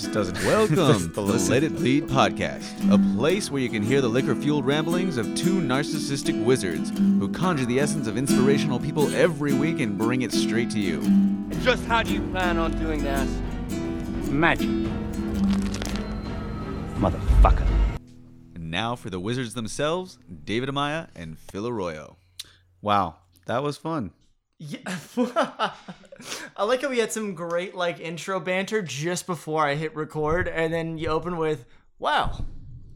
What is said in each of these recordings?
just doesn't. Welcome to the listen. Let It Bleed podcast, a place where you can hear the liquor fueled ramblings of two narcissistic wizards who conjure the essence of inspirational people every week and bring it straight to you. And just how do you plan on doing that? Magic. Motherfucker. And now for the wizards themselves, David Amaya and Phil Arroyo. Wow, that was fun. Yeah. I like how we had some great like intro banter just before I hit record, and then you open with, "Wow,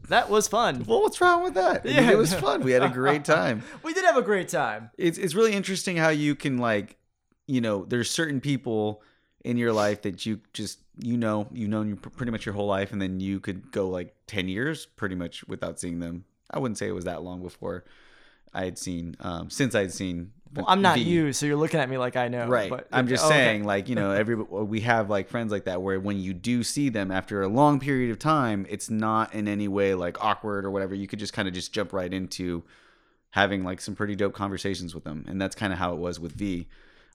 that was fun." Well, what's wrong with that? I mean, Yeah. it was fun. We had a great time. We did have a great time. It's it's really interesting how you can like, you know, there's certain people in your life that you just you know you know you pretty much your whole life, and then you could go like ten years pretty much without seeing them. I wouldn't say it was that long before I had seen um, since I'd seen. Well, I'm not you, so you're looking at me like I know. Right. But I'm just oh, okay. saying, like, you know, every we have like friends like that where when you do see them after a long period of time, it's not in any way like awkward or whatever. You could just kind of just jump right into having like some pretty dope conversations with them. And that's kind of how it was with V,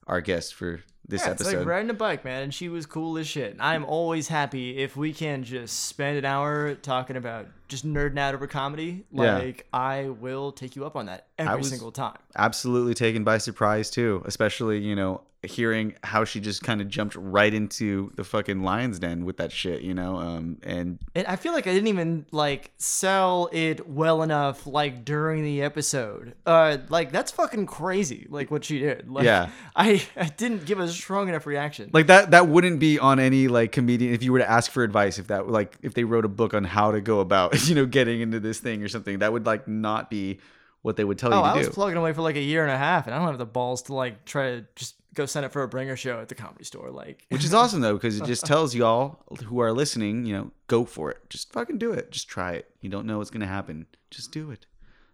our guest for this Yeah, it's like riding a bike, man, and she was cool as shit. I'm always happy if we can just spend an hour talking about just nerding out over comedy. Yeah. Like I will take you up on that every single time. Absolutely taken by surprise too, especially, you know, hearing how she just kind of jumped right into the fucking lion's den with that shit, you know? Um and And I feel like I didn't even like sell it well enough like during the episode. Uh like that's fucking crazy like what she did. Like Yeah. I I didn't give a strong enough reaction. like that that wouldn't be on any like comedian if you were to ask for advice if that like if they wrote a book on how to go about you know getting into this thing or something that would like not be what they would tell oh, you to I was do. plugging away for like a year and a half and I don't have the balls to like try to just go send it for a bringer show at the comedy store like. Which is awesome though because it just tells y'all who are listening you know go for it. Just fucking do it. Just try it. You don't know what's gonna happen. Just do it.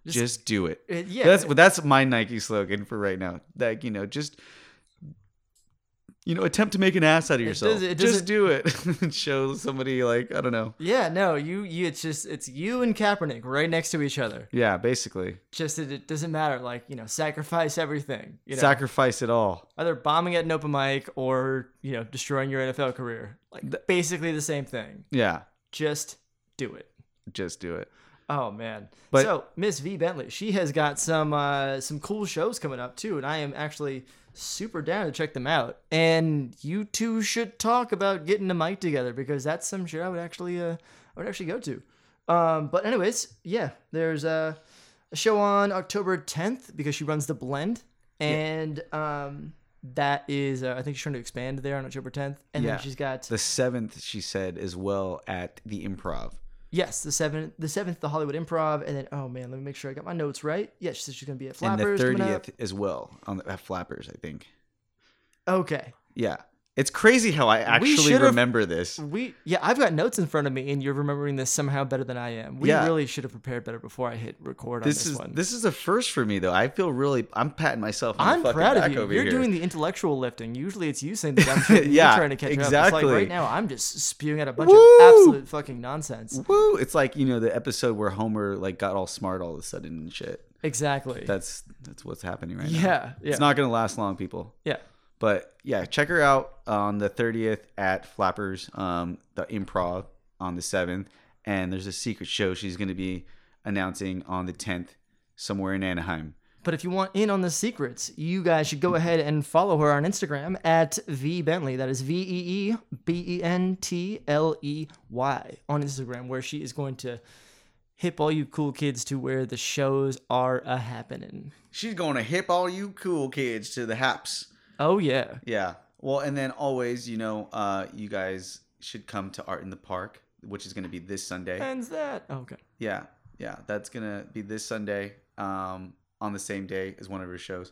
Just, do it. it- yeah. that's that's my nike slogan for right now. Like you know just you know attempt to make an ass out of yourself does- it just do it show somebody like i don't know Yeah, no, you, you, it's just, it's you and Kaepernick right next to each other. yeah basically Just, it, it doesn't matter. Like, you know, sacrifice everything. You know, sacrifice it all either bombing at an open mic or, you know, destroying your NFL career. Like, basically the same thing. yeah Just do it. just do it Oh man. But- so Miss V Bentley, she has got some uh, some cool shows coming up too, and I am actually super down to check them out. And you two should talk about getting a mic together because that's some shit I would actually uh, I would actually go to. Um, but anyways, yeah, there's a, a show on October 10th because she runs the blend, and um, that is uh, I think she's trying to expand there on October 10th, and Yeah. then she's got the seventh she said as well at the improv Yes, the seventh, the seventh, the Hollywood Improv, and then oh man, let me make sure I got my notes right. Yeah, she said she's gonna be at Flappers. and the Flappers. coming up. 30th as well on the, at flappers i think Okay, yeah it's crazy how i actually remember this we yeah, I've got notes in front of me, and you're remembering this somehow better than I am. We Yeah. really should have prepared better before I hit record on this this, is one. this is a first for me though i feel really i'm patting myself on I'm the fucking proud back of you. You're here. doing the intellectual lifting. Usually, it's you saying shit. and Yeah, you're trying to catch up. It's exactly. like right now, I'm just spewing out a bunch Woo! of absolute fucking nonsense. Woo! It's like you know the episode where Homer like got all smart all of a sudden and shit. Exactly. That's that's what's happening right now. yeah, yeah, It's not gonna last long, people. yeah. But yeah, check her out on the 30th at Flappers, um, the improv on the 7th. And there's a secret show she's going to be announcing on the 10th somewhere in Anaheim. But if you want in on the secrets, you guys should go ahead and follow her on Instagram at V Bentley. That is V E E B E N T L E Y on Instagram, where she is going to hip all you cool kids to where the shows are a happening. She's going to hip all you cool kids to the haps. Oh yeah, Yeah. Well, and then always, you know, uh, you guys should come to Art in the Park, which is going to be this Sunday. ends that. Okay. Yeah, yeah, that's gonna be this Sunday, um, on the same day as one of her shows,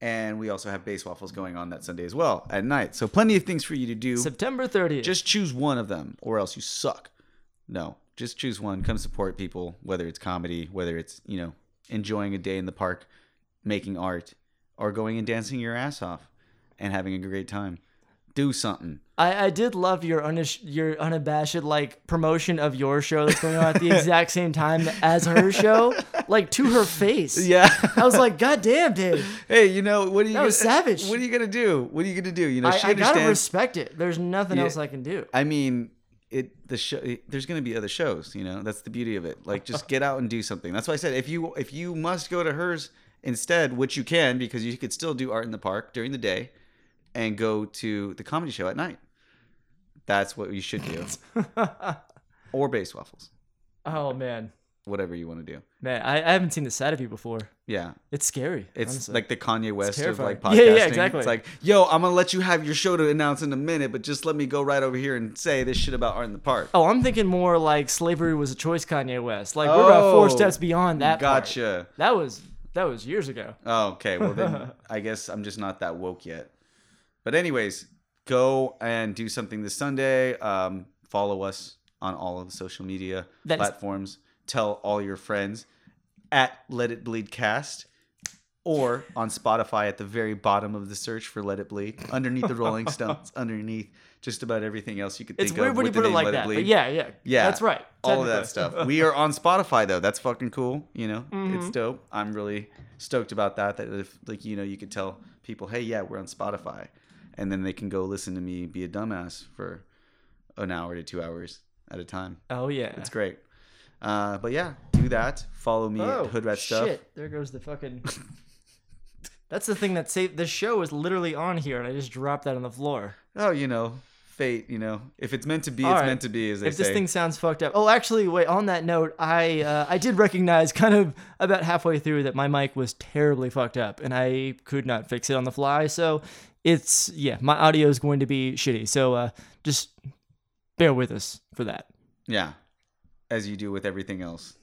and we also have base waffles going on that Sunday as well at night. So plenty of things for you to do. September 30th. Just choose one of them, or else you suck. No, just choose one. Come support people, whether it's comedy, whether it's you know enjoying a day in the park, making art, or going and dancing your ass off and having a great time. Do something. I, I did love your unish, your unabashed like promotion of your show that's going on at the exact same time as her show, like to her face. Yeah. I was like, God damn, Dave. hey, you know what are you? That was gonna- savage. What are you gonna do? What are you gonna do? You know, I, she I gotta respect it. There's nothing Yeah. else I can do. I mean, it the show it, there's going to be other shows you know that's the beauty of it like just get out and do something that's why i said if you if you must go to hers instead which you can because you could still do art in the park during the day and go to the comedy show at night that's what you should do or base waffles oh man, whatever you want to do man, I, I haven't seen the side of you before. yeah It's scary. it's honestly. like the Kanye West of like podcasting. Yeah, yeah, exactly. It's like, yo, I'm gonna let you have your show to announce in a minute, but just let me go right over here and say this shit about art in the park. Oh, I'm thinking more like slavery was a choice, Kanye West. Like we're about four Oh, steps beyond that. part. Gotcha. That was that was years ago. Oh, okay. Well, then I guess I'm just not that woke yet. But anyways, go and do something this Sunday. Um, follow us on all of the social media That is- platforms. Tell all your friends at Let It Bleed Cast or on Spotify at the very bottom of the search for Let It Bleed, underneath the Rolling Stones, underneath just about everything else you could think It's weird of when you put it like Let that, Bleed. but yeah, yeah, Yeah, that's right. All of that stuff. We are on Spotify though. That's fucking cool. You know, Mm-hmm. it's dope. I'm really stoked about that. That if like you know you could tell people, hey, yeah, we're on Spotify, and then they can go listen to me be a dumbass for an hour to two hours at a time. Oh yeah, It's great. Uh, but yeah, do that. Follow me Oh at Hood Rat Stuff. shit! There goes the fucking. That's the thing that saved. The show is literally on here, and I just dropped that on the floor. Oh, you know, fate. You know, if it's meant to be, All it's right. meant to be. As if say. this thing sounds fucked up. Oh, actually, wait. On that note, I uh, I did recognize kind of about halfway through that my mic was terribly fucked up, and I could not fix it on the fly. So it's yeah, my audio is going to be shitty. So uh, just bear with us for that. yeah, as you do with everything else.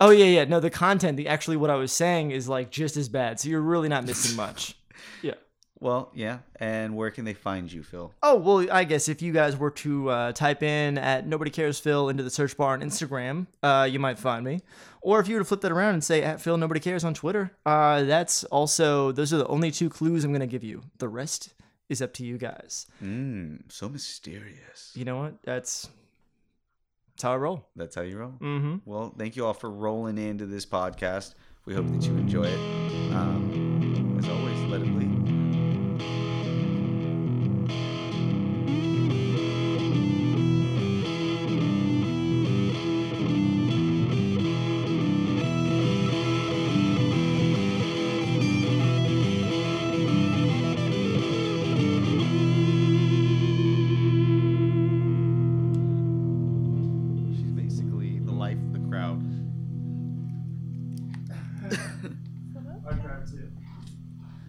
Oh yeah, yeah. No, the content, the actually what I was saying is like just as bad. So you're really not missing much. Yeah. Well, yeah. And where can they find you, Phil? Oh well, I guess if you guys were to uh, type in at nobody cares Phil into the search bar on Instagram, uh, you might find me. Or if you were to flip that around and say at Phil nobody cares on Twitter, uh, that's also those are the only two clues I'm gonna give you. The rest is up to you guys. Mmm, so mysterious. You know what? That's that's how I roll. That's how you roll. Mm-hmm. Well, thank you all for rolling into this podcast. We hope that you enjoy it. Um,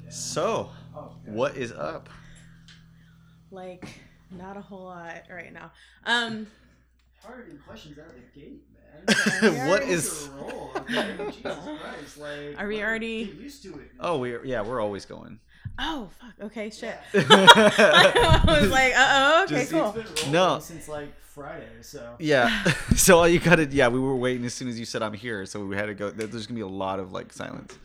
So, what is up? Like, not a whole lot right now. Um, Hard questions out of the gate, what is? Are we already- used to it. Oh, we're yeah, we're always going. oh fuck. Okay, shit. I was like, uh oh. Okay, Just- cool. No. since like Friday, so. Yeah. so all you gotta yeah, we were waiting as soon as you said I'm here, so we had to go. There's gonna be a lot of like silence.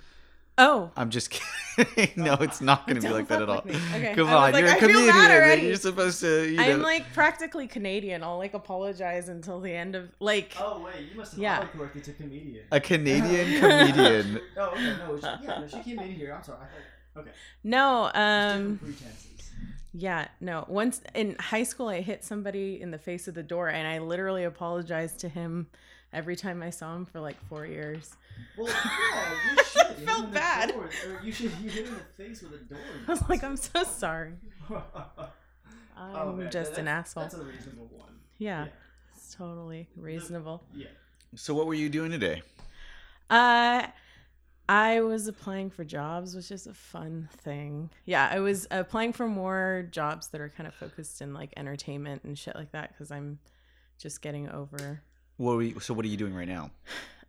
Oh. I'm just kidding. no, it's not gonna be like that at all. fuck with me. Okay. Come on, like, you're a I feel bad comedian. You're supposed to. You know, I'm like practically Canadian. I'll like apologize until the end of like. Oh wait, you must have Yeah. autocorrected to comedian. a Canadian comedian. Oh, okay, no, she, yeah, no, she came in here. I'm sorry. I thought, okay. No. Um. pretenses. Yeah. No. Once in high school, I hit somebody in the face of the door, and I literally apologized to him every time I saw him for like four years. Well, yeah, you should. You hit felt him in the bad. door, or you should. You hit him in the face with a door. I was like, I'm so sorry. oh, I'm man, just that- an asshole. That's a reasonable one. yeah, yeah. it's totally reasonable. Yeah. So what were you doing today? Uh, I was applying for jobs, which is a fun thing. Yeah, I was applying for more jobs that are kind of focused in like entertainment and shit like that because I'm just getting over. What were you, so what are you doing right now?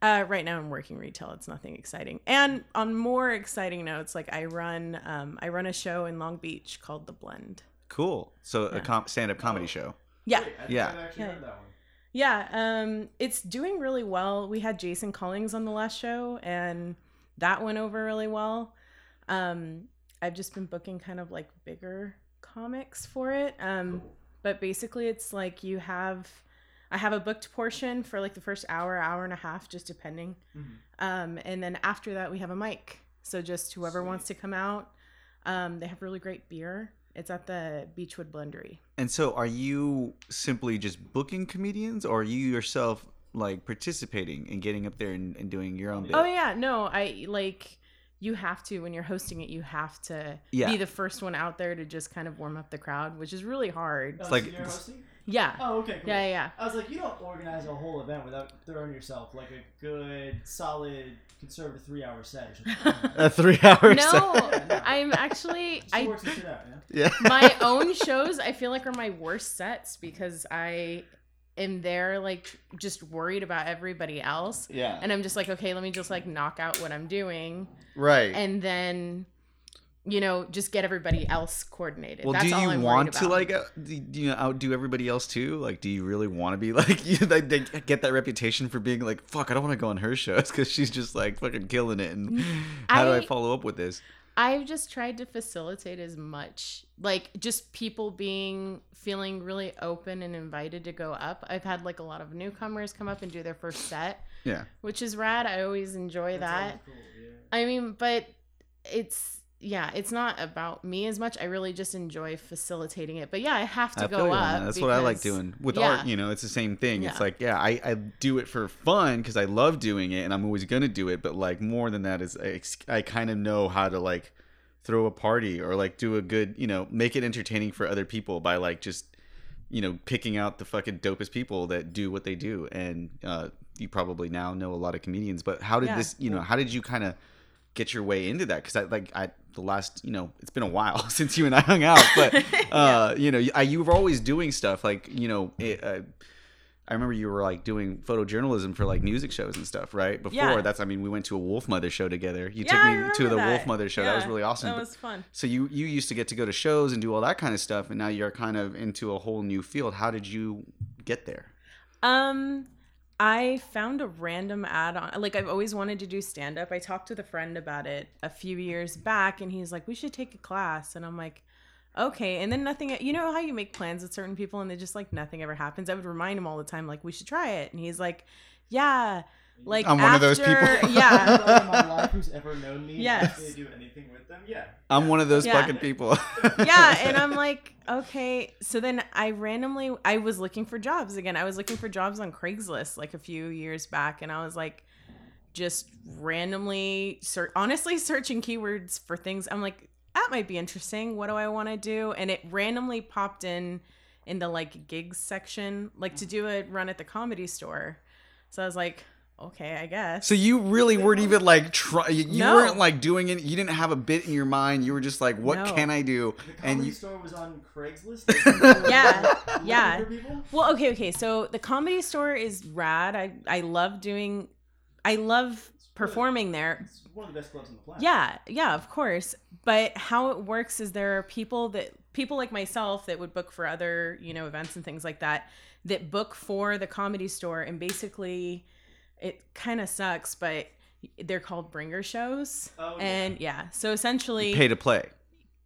Uh, right now I'm working retail. It's nothing exciting. And on more exciting notes, like I run, um, I run a show in Long Beach called The Blend. Cool. So a com- stand-up comedy show. Yeah. Yeah. actually Yeah. heard that one. Yeah, um, it's doing really well. We had Jason Collings on the last show, and that went over really well. Um, I've just been booking kind of like bigger comics for it. Um, but basically, it's like you have, I have a booked portion for like the first hour, hour and a half, just depending. Um, and then after that, we have a mic. So just whoever wants to come out, um, they have really great beer It's at the Beachwood Blendery. And so, are you simply just booking comedians, or are you yourself like participating and getting up there and, and doing your own bit? Oh yeah, no, I like you have to when you're hosting it. You have to Yeah. be the first one out there to just kind of warm up the crowd, which is really hard. Oh, like- so you're hosting? Yeah, Oh, okay, cool. yeah, yeah, yeah. I was like, you don't organize a whole event without throwing yourself like a good, solid, conservative three-hour set or something. A three hours. No, I'm actually I works this shit out, you know? Yeah. my own shows I feel like are my worst sets because I am there like just worried about everybody else. Yeah. And I'm just like, okay, let me just like knock out what I'm doing Right. and then you know, just get everybody else coordinated. well, That's do all you I'm want to like uh, do do you outdo everybody else too? Like, do you really want to be like you? Like, they get that reputation for being like, fuck, I don't want to go on her shows because she's just like fucking killing it. And how do I I- follow up with this? I've just tried to facilitate as much, like just people being feeling really open and invited to go up. I've had like a lot of newcomers come up and do their first set, Yeah. which is rad. I always enjoy that. Cool, yeah. I mean, but it's yeah, it's not about me as much. I really just enjoy facilitating it. But yeah, I have to I go up. that. That's what I like doing with yeah. art. You know, it's the same thing. It's like, yeah, I, I do it for fun because I love doing it, and I'm always gonna do it. But like more than that is, I, I kind of know how to like throw a party or like do a good, you know, make it entertaining for other people by like just, you know, picking out the fucking dopest people that do what they do. And uh, you probably now know a lot of comedians. But how did Yeah. this, you know, how did you kind of get your way into that? Because I like I the last, you know, it's been a while since you and I hung out, but uh, you know, I, you were always doing stuff like, you know, it, uh, I remember you were like doing photojournalism for like music shows and stuff, right? Before Yeah. that's, I mean, we went to a Wolfmother show together. You Yeah, took me to the that. Wolfmother show. That was really awesome. That was fun. so you you used to get to go to shows and do all that kind of stuff, and now you're kind of into a whole new field. How did you get there? Um, I found a random ad on. Like I've always wanted to do stand up. I talked with a friend about it a few years back, and he's like, "We should take a class." And I'm like, "Okay." And then nothing. You know how you make plans with certain people, and they just like nothing ever happens. I would remind him all the time, like, "We should try it," and he's like, "Yeah." Like I'm one of those people. yeah. Everybody in my life who's ever known me, Yes. asked do anything with them, yeah. I'm one of those Yeah. fucking people. yeah and i'm like okay so then i randomly i was looking for jobs again i was looking for jobs on craigslist like a few years back and i was like just randomly ser- honestly searching keywords for things i'm like that might be interesting what do i want to do and it randomly popped in in the like gigs section like to do a run at the comedy store so i was like okay i guess So you really weren't even like try. You you No. weren't like doing it. You didn't have a bit in your mind. You were just like, what No. can I do? The And comedy you, store was on Craigslist. Like, people were Yeah, looking yeah. for people? Well, okay, okay. So the comedy store is rad. I I love doing I love performing there. It's one of the best clubs on the planet. Yeah, yeah, of course. But how it works is there are people that people like myself that would book for other, you know, events and things like that that book for the comedy store and basically it kind of sucks, but they're called bringer shows. Oh, and yeah. So essentially pay to play.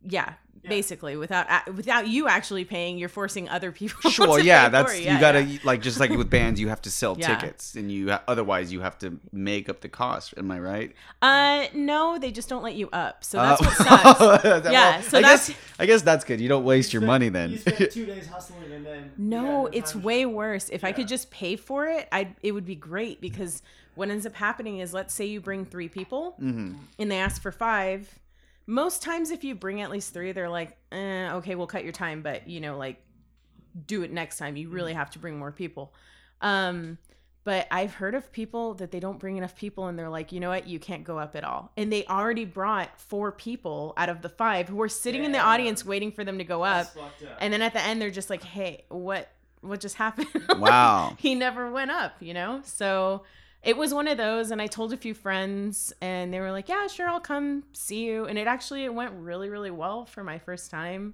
Yeah, basically without without you actually paying, you're forcing other people Sure, to yeah, pay that's for it. you Yeah, gotta yeah. like just like with bands, you have to sell Yeah. tickets, and you otherwise you have to make up the cost. Am I right? Uh, no, they just don't let you up. So Uh, that's what sucks. Well, Yeah, so I that's- guess I guess that's good. You don't waste your spent- money then. You spent two days hustling and then. No, had it's time way worse. If I could just pay for it, I it would be great because what ends up happening is let's say you bring three people Mm-hmm. and they ask for five. Most times, if you bring at least three, they're like, eh, okay, we'll cut your time, but you know, like, do it next time. You really have to bring more people. Um, but I've heard of people that they don't bring enough people and they're like, you know what, you can't go up at all. And they already brought four people out of the five who were sitting in the audience waiting for them to go up. Up. And then at the end, they're just like, hey, what what just happened? Wow. he never went up, you know? So it was one of those. And I told a few friends and they were like, yeah, sure, I'll come see you. And it actually it went really, really well for my first time.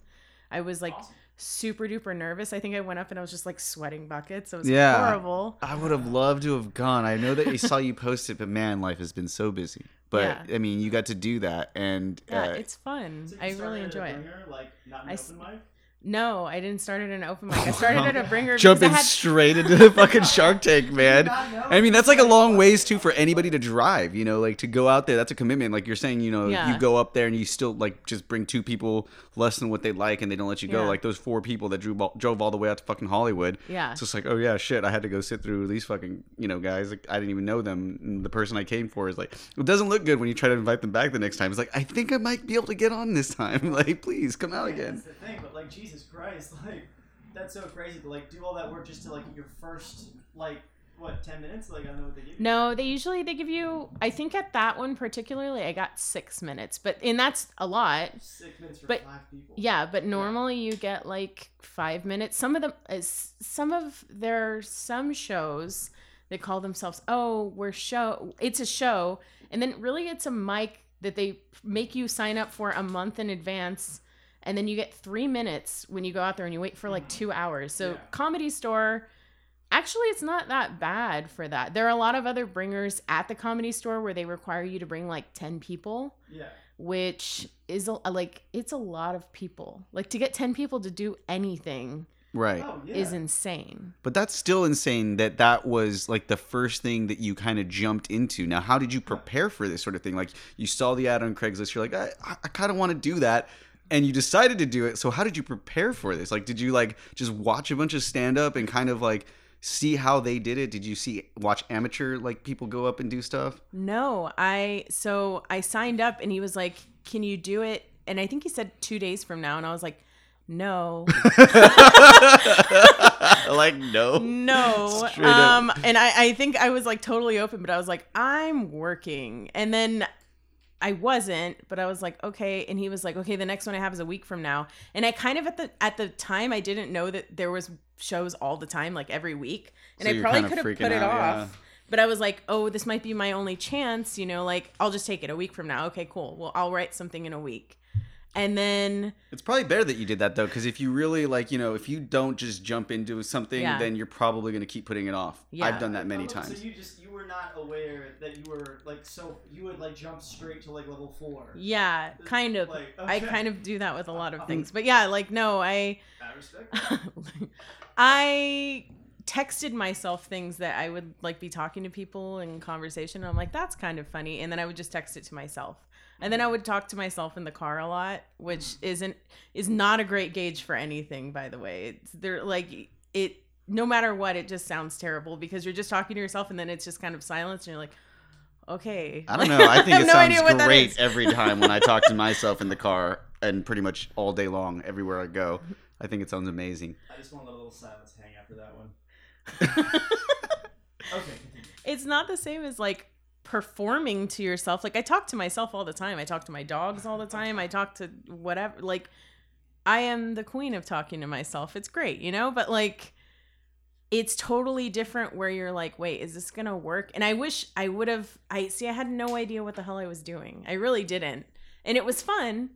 I was like super duper nervous. I think I went up and I was just like sweating buckets. It was Yeah. horrible. I would have loved to have gone. I know that I saw you post it, but man, life has been so busy. But Yeah. I mean, you got to do that, and Yeah, uh, it's fun. So you I really enjoy it. Like not an I s- open mic. No, I didn't start at an open mic. I started at a bringer. Jumping had- straight into the fucking Shark Tank, man. I mean, that's like a long ways too for anybody to drive. You know, like to go out there. That's a commitment. Like you're saying, you know, Yeah. you go up there and you still like just bring two people less than what they like, and they don't let you go. Yeah. Like those four people that drew, drove all the way out to fucking Hollywood. Yeah. It's just like, oh yeah, shit. I had to go sit through these fucking you know guys. Like I didn't even know them. And the person I came for is like, it doesn't look good when you try to invite them back the next time. It's like I think I might be able to get on this time. Like please come out again. That's the thing, but like Jesus Christ, like that's so crazy to like do all that work just to like your first like what ten minutes? Like I don't know what they give you. No, they usually they give you. I think at that one particularly, I got six minutes, but and that's a lot. Six minutes for But- five people. Yeah, but normally you get like five minutes. Some of them, uh, is some of their some shows they call themselves, oh, we're show. It's a show, and then really it's a mic that they make you sign up for a month in advance, and then you get three minutes when you go out there and you wait for like mm-hmm. two hours. So Yeah. comedy store. Actually, it's not that bad for that. There are a lot of other bringers at the comedy store where they require you to bring like 10 people Yeah. which is a, like it's a lot of people. Like to get 10 people to do anything Right. Oh yeah. is insane. But that's still insane that that was like the first thing that you kind of jumped into. Now, how did you prepare for this sort of thing? Like you saw the ad on Craigslist, you're like, I, I kind of want to do that. And you decided to do it. So how did you prepare for this? Like, did you like just watch a bunch of stand up and kind of like see how they did it? Did you see watch amateur like people go up and do stuff? No, I so I signed up and he was like, "Can you do it?" And I think he said 2 days from now and I was like, "No." like no. no. Straight up. Um and I I think I was like totally open, but I was like, "I'm working." And then I wasn't, but I was like, okay. And he was like, okay, the next one I have is a week from now. And I kind of at the at the time I didn't know that there was shows all the time, like every week. And So I probably could have put it off. yeah. But I was like, oh, this might be my only chance, you know, like I'll just take it a week from now. Okay, cool. Well, I'll write something in a week. And then It's probably better that you did that though, because if you really like, you know, if you don't just jump into something, Yeah. then you're probably going to keep putting it off. Yeah. I've done that many Oh, times. So you just you were not aware that you were like so you would like jump straight to like level four. yeah, kind of. Like, I kind of do that with a lot of things. But yeah, like no, I I I texted myself things that I would like be talking to people in conversation. And I'm like, that's kind of funny. And then I would just text it to myself. And then I would talk to myself in the car a lot, which isn't is not a great gauge for anything, by the way. It's they're like it no matter what, it just sounds terrible because you're just talking to yourself and then it's just kind of silence and you're like, okay. I don't know. I think have it no sounds great every time when I talk to myself in the car and pretty much all day long, everywhere I go. I think it sounds amazing. I just want to let a little silence hang after that one. okay. Continue. it's not the same as like performing to yourself. Like I talk to myself all the time. I talk to my dogs all the time. I talk to whatever. Like I am the queen of talking to myself. It's great, you know? But like it's totally different where you're like, wait, is this gonna work? And I wish I would have I see I had no idea what the hell I was doing. I really didn't. And it was fun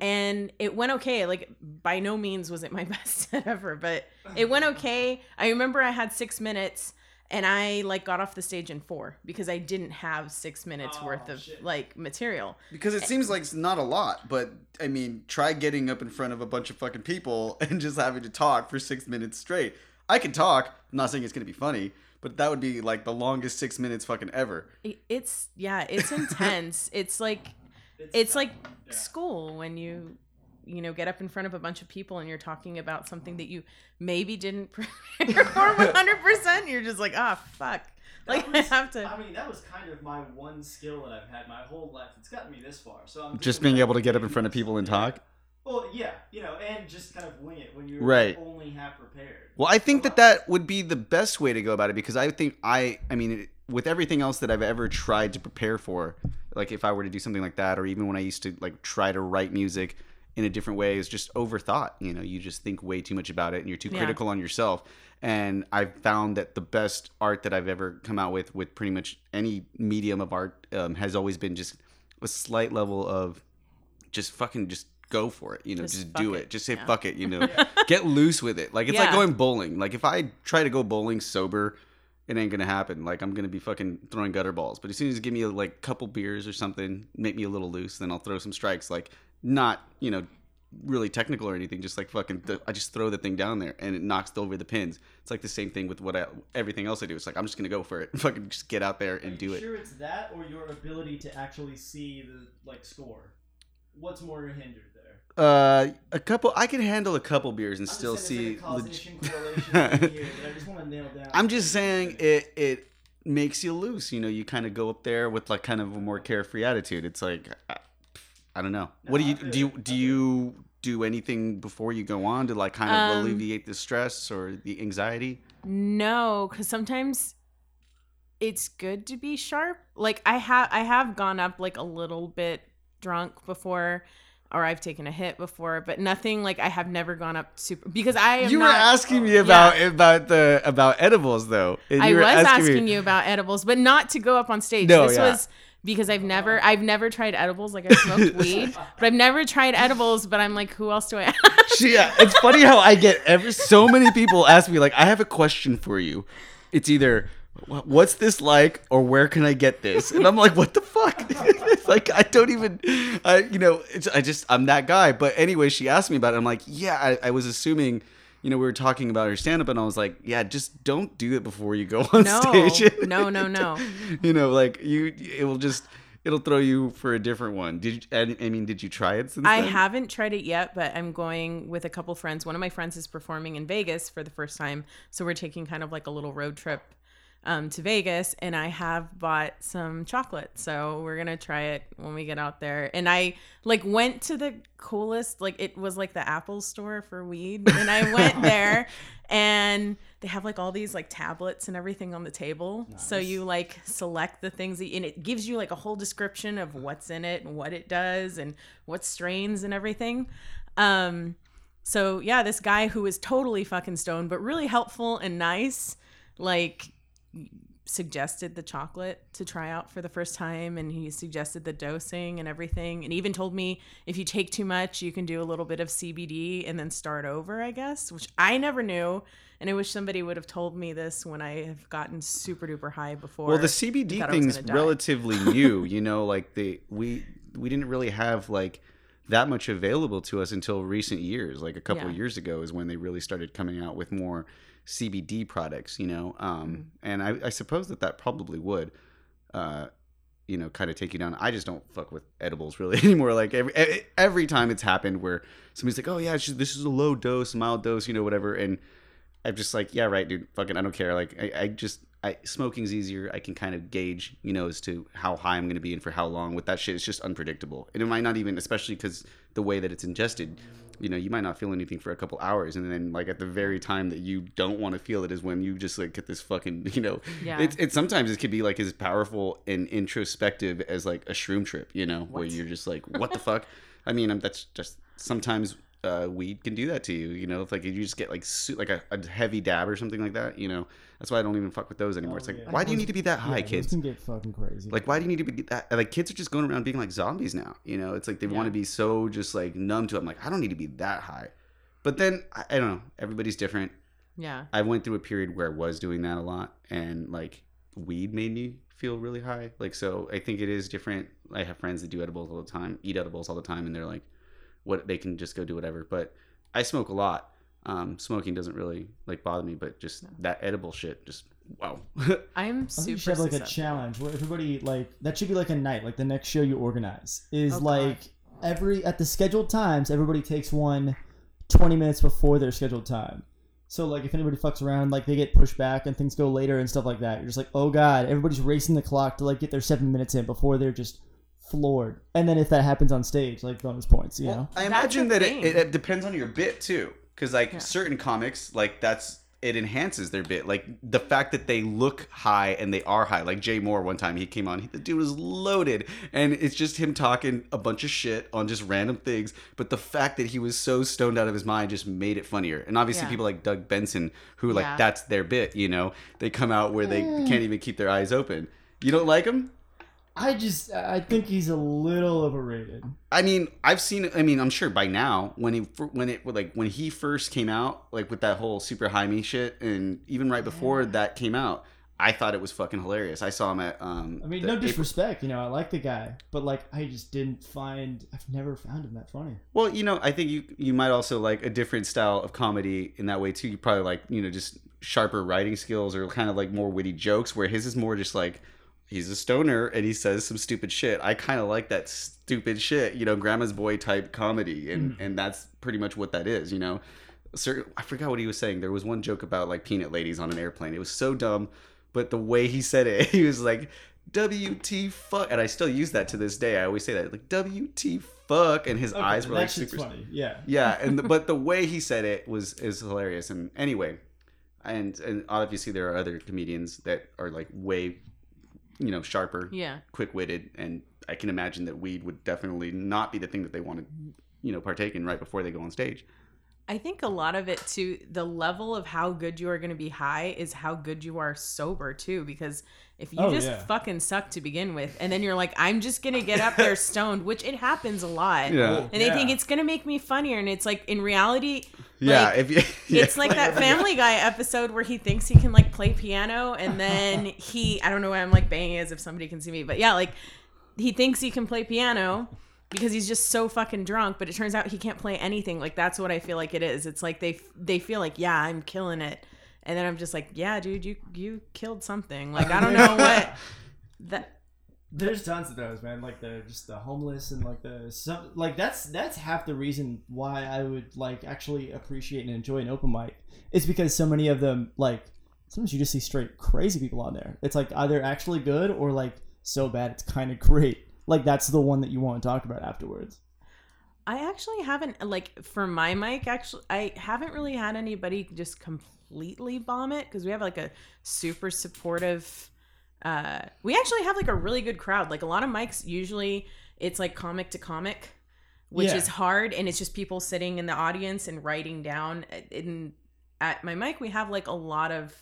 and it went okay. Like by no means was it my best set ever, but it went okay. I remember I had six minutes and I like got off the stage in four because I didn't have six minutes Oh, worth of shit. like material. Because it seems like it's not a lot, but I mean, try getting up in front of a bunch of fucking people and just having to talk for six minutes straight. I can talk. I'm not saying it's gonna be funny, but that would be like the longest six minutes fucking ever. It's yeah, it's intense. it's like it's like school when you you know get up in front of a bunch of people and you're talking about something that you maybe didn't prepare for 100%. You're just like, ah, fuck. Like was- I have to. I mean, that was kind of my one skill that I've had my whole life. It's gotten me this far. So I'm Just being able to get up in front of people and talk. Well, yeah, you know, and just kind of wing it when you're Right. only half prepared. Well, I think that that would be the best way to go about it because I think I, I mean, with everything else that I've ever tried to prepare for, like if I were to do something like that, or even when I used to like try to write music in a different way, is just overthought. You know, you just think way too much about it, and you're too Yeah. critical on yourself. And I've found that the best art that I've ever come out with, with pretty much any medium of art, um, has always been just a slight level of just fucking just go for it. You know, Just just, do it. it. Just say Yeah. fuck it. You know, get loose with it. Like it's like going bowling. Like if I try to go bowling sober, it ain't gonna happen. Like I'm gonna be fucking throwing gutter balls. But as soon as you give me a like couple beers or something, make me a little loose, then I'll throw some strikes. Like not you know really technical or anything. Just like fucking, th- I just throw the thing down there and it knocks over the pins. It's like the same thing with what I, everything else I do. It's like I'm just gonna go for it. Fucking just get out there and do it. Sure, it's that or your ability to actually see the like score. What's more hindered there? Uh, a couple. I can handle a couple beers and still see. leg- I just want to nail down. I'm just saying it. It makes you loose. You know, you kind of go up there with like kind of a more carefree attitude. It's like, I, I don't know. What do you do? You, do you do anything before you go on to like kind of Um, alleviate the stress or the anxiety? No, because sometimes it's good to be sharp. Like I have, I have gone up like a little bit drunk before, or I've taken a hit before, but nothing like I have never gone up super because I am You were not, asking me about about the about edibles though. and I you were was asking, me- you about edibles, but not to go up on stage. No, this yeah. was because I've never, uh-huh. I've never tried edibles. Like I smoked weed, but I've never tried edibles. But I'm like, who else do I ask? yeah, it's funny how I get ever so many people ask me like, I have a question for you. It's either what's this like or where can I get this? And I'm like, what the fuck? It's like I don't even, I you know, it's, I just I'm that guy. But anyway, she asked me about it. I'm like, yeah, I, I was assuming. You know, we were talking about her stand up, and I was like, yeah, just don't do it before you go on No, stage. no, no, no. you know, like you, it will just, it'll throw you for a different one. Did you, I, I mean, did you try it since I then? haven't tried it yet, but I'm going with a couple friends. One of my friends is performing in Vegas for the first time, so we're taking kind of like a little road trip um, to Vegas, and I have bought some chocolate, so we're gonna try it when we get out there. And I like went to the coolest, like it was like the Apple store for weed, and I went there, and they have like all these like tablets and everything on the table, so you like select the things, that, and it gives you like a whole description of what's in it and what it does and what strains and everything. Um, so yeah, this guy who was totally fucking stoned, but really helpful and nice, like suggested the chocolate to try out for the first time and he suggested the dosing and everything and even told me if you take too much you can do a little bit of CBD and then start over I guess which I never knew and I wish somebody would have told me this when I have gotten super duper high before Well, the CBD thing's relatively new. You know, like the we we didn't really have like that much available to us until recent years. Like a couple Yeah. of years ago is when they really started coming out with more CBD products. You know, um, Mm-hmm. and I, I suppose that that probably would. Uh, you know, kind of take you down. I just don't fuck with edibles really anymore. Like every every time it's happened where somebody's like, "Oh yeah, just, this is a low dose, mild dose," you know, whatever, and I'm just like, yeah, right, dude. Fucking, I don't care. Like, I, I just, I smoking's easier. I can kind of gauge, you know, as to how high I'm going to be and for how long. With that shit, it's just unpredictable, and it might not even, especially because the way that it's ingested, you know, you might not feel anything for a couple hours, and then like at the very time that you don't want to feel it is when you just like get this fucking, you know, Yeah. It's it sometimes it could be like as powerful and introspective as like a shroom trip, you know, where you're just like, what the fuck? I mean, um, that's just sometimes uh, weed can do that to you. You know, if like you just get like su- like a, a heavy dab or something like that. You know, that's why I don't even fuck with those anymore. it's like, oh, why do you need to be that high, yeah, kids? can get fucking crazy. Like, why do you need to be that? Like, kids are just going around being like zombies now. You know, it's like they want to be so just like numb to it. I'm like, I don't need to be that high. But then I, I don't know. Everybody's different. yeah I went through a period where I was doing that a lot, and like weed made me feel really high. Like, so I think it is different. I have friends that do edibles all the time, eat edibles all the time, and they're like, what they can just go do whatever. But I smoke a lot. Um, smoking doesn't really like bother me, but just that edible shit, just wow. I'm I think super you should have like a challenge where everybody like that should be like a night, like the next show you organize is Oh, God. like every at the scheduled times everybody takes one 20 minutes before their scheduled time. So like if anybody fucks around, like they get pushed back and things go later and stuff like that. You're just like, oh god, everybody's racing the clock to like get their seven minutes in before they're just floored. And then if that happens on stage, like bonus points, you know. I imagine that it, it depends on your bit too, because like Yeah. certain comics, like that's it enhances their bit. Like the fact that they look high and they are high. Like Jay Mohr, one time he came on, he, the dude was loaded, and it's just him talking a bunch of shit on just random things. But the fact that he was so stoned out of his mind just made it funnier. And obviously, Yeah. people like Doug Benson, who like Yeah. that's their bit. You know, they come out where they mm. can't even keep their eyes open. You don't like him? I just I think he's a little overrated. I mean, I've seen. I mean, I'm sure by now when he when it like when he first came out, like with that whole super high me shit, and even right before that came out, I thought it was fucking hilarious. I saw him at um. I mean, no April- disrespect, you know, I like the guy, but like, I just didn't find. I've never found him that funny. Well, you know, I think you you might also like a different style of comedy in that way too. You probably like you know just sharper writing skills or kind of like more witty jokes. Where his is more just like he's a stoner and he says some stupid shit. I kind of like that stupid shit, you know, grandma's boy type comedy, and hmm. and that's pretty much what that is. You know, Sir, I forgot what he was saying. There was one joke about like peanut ladies on an airplane. It was so dumb, but the way he said it, he was like. WT fuck, and I still use that to this day. I always say that like WT fuck, and his eyes were like super. funny. Yeah. Yeah, and the, but the way he said it was is hilarious. And anyway, and and obviously there are other comedians that are like way, you know, sharper, Yeah. quick witted, and I can imagine that weed would definitely not be the thing that they want to, you know, partake in right before they go on stage. I think a lot of it too, the level of how good you are going to be high is how good you are sober too. Because if you Oh, just yeah. fucking suck to begin with, and then you're like, I'm just going to get up there stoned, which it happens a lot. Yeah. And they think it's going to make me funnier. And it's like, in reality, Yeah, like, if you, yeah. it's like that Family Guy episode where he thinks he can like play piano, and then he, I don't know why I'm like banging as if somebody can see me, but yeah, like he thinks he can play piano because he's just so fucking drunk but it turns out he can't play anything like that's what i feel like it is it's like they they feel like yeah i'm killing it and then i'm just like yeah dude you you killed something like i don't know what that There's tons of those, man. Like the just the homeless and like the some like that's that's half the reason why I would like actually appreciate and enjoy an open mic. It's because so many of them like sometimes you just see straight crazy people on there. It's like either actually good or like so bad it's kind of great. Like that's the one that you want to talk about afterwards. i actually haven't like for my mic actually i haven't really had anybody just completely bomb it because we have like a super supportive uh we actually have like a really good crowd like a lot of mics usually it's like comic to comic which Yeah. is hard and it's just people sitting in the audience and writing down in at my mic we have like a lot of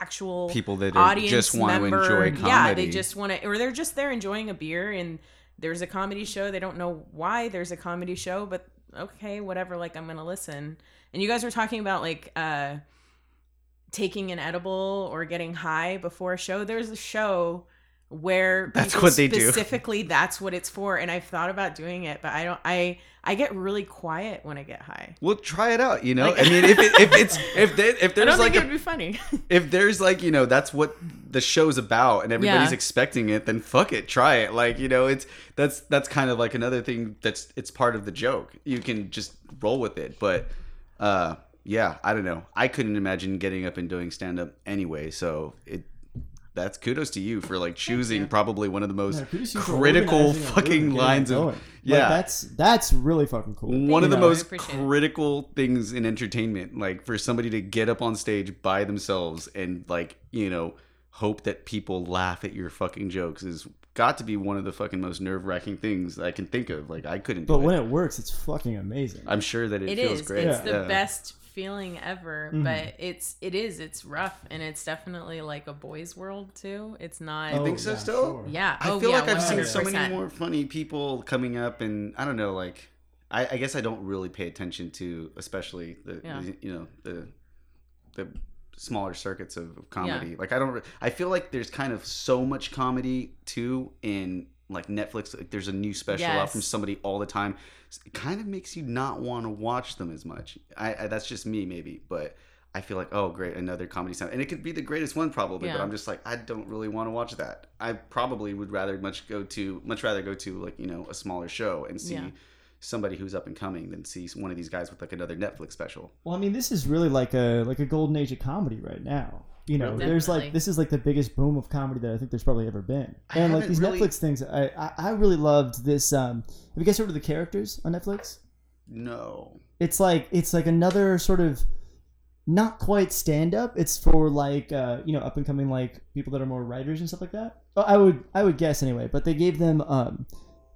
actual people that audience just want to member- enjoy comedy. yeah they just want to or they're just there enjoying a beer and there's a comedy show. They don't know why there's a comedy show but okay whatever like i'm gonna listen. And you guys were talking about like uh taking an edible or getting high before a show. There's a show where That's what they do. specifically that's what it's for and i've thought about doing it but i don't i i get really quiet when i get high Well, try it out. You know, Like- I mean, if it, if it's if they, if i there's like it would be funny if there's like you know that's what the show's about and everybody's Yeah. expecting it then fuck it try it like you know it's that's that's kind of like another thing that's it's part of the joke you can just roll with it but uh yeah i don't know i couldn't imagine getting up and doing stand up anyway so it that's kudos to you for like choosing probably one of the most Yeah, kudos to you for critical organizing a room fucking lines of going. Like, yeah that's that's really fucking cool. one of the know? most appreciate it. critical things in entertainment like for somebody to get up on stage by themselves and like you know hope that people laugh at your fucking jokes is got to be one of the fucking most nerve-wracking things i can think of like i couldn't But it when it works, it's fucking amazing. i'm sure that it, It feels is. great It's the Yeah. best feeling ever, Mhm. but it's it is. It's rough, and it's definitely like a boys' world too. It's not. I think so still? sure. yeah. i oh, feel yeah, like i've seen so many more funny people coming up and i don't know like i, I guess i don't really pay attention to especially the Yeah. you know the the smaller circuits of, of comedy like i don't i feel like there's kind of so much comedy too in like netflix like there's a new special out from somebody all the time it kind of makes you not want to watch them as much I, I that's just me maybe but I feel like, oh, great, another comedy sound, and it could be the greatest one probably. But I'm just like, I don't really want to watch that. I probably would rather much go to much rather go to like you know a smaller show and see Yeah. somebody who's up and coming than see one of these guys with like another Netflix special. Well, I mean, this is really like a like a golden age of comedy right now. You know, there's like this is like the biggest boom of comedy that I think there's probably ever been. I And like haven't these really- Netflix things, I, I I really loved this. Um, have you guys heard of the characters on Netflix? No, It's like it's like another sort of not quite stand up. It's for like uh, you know up and coming like people that are more writers and stuff like that. Oh, I would I would guess anyway. But they gave them um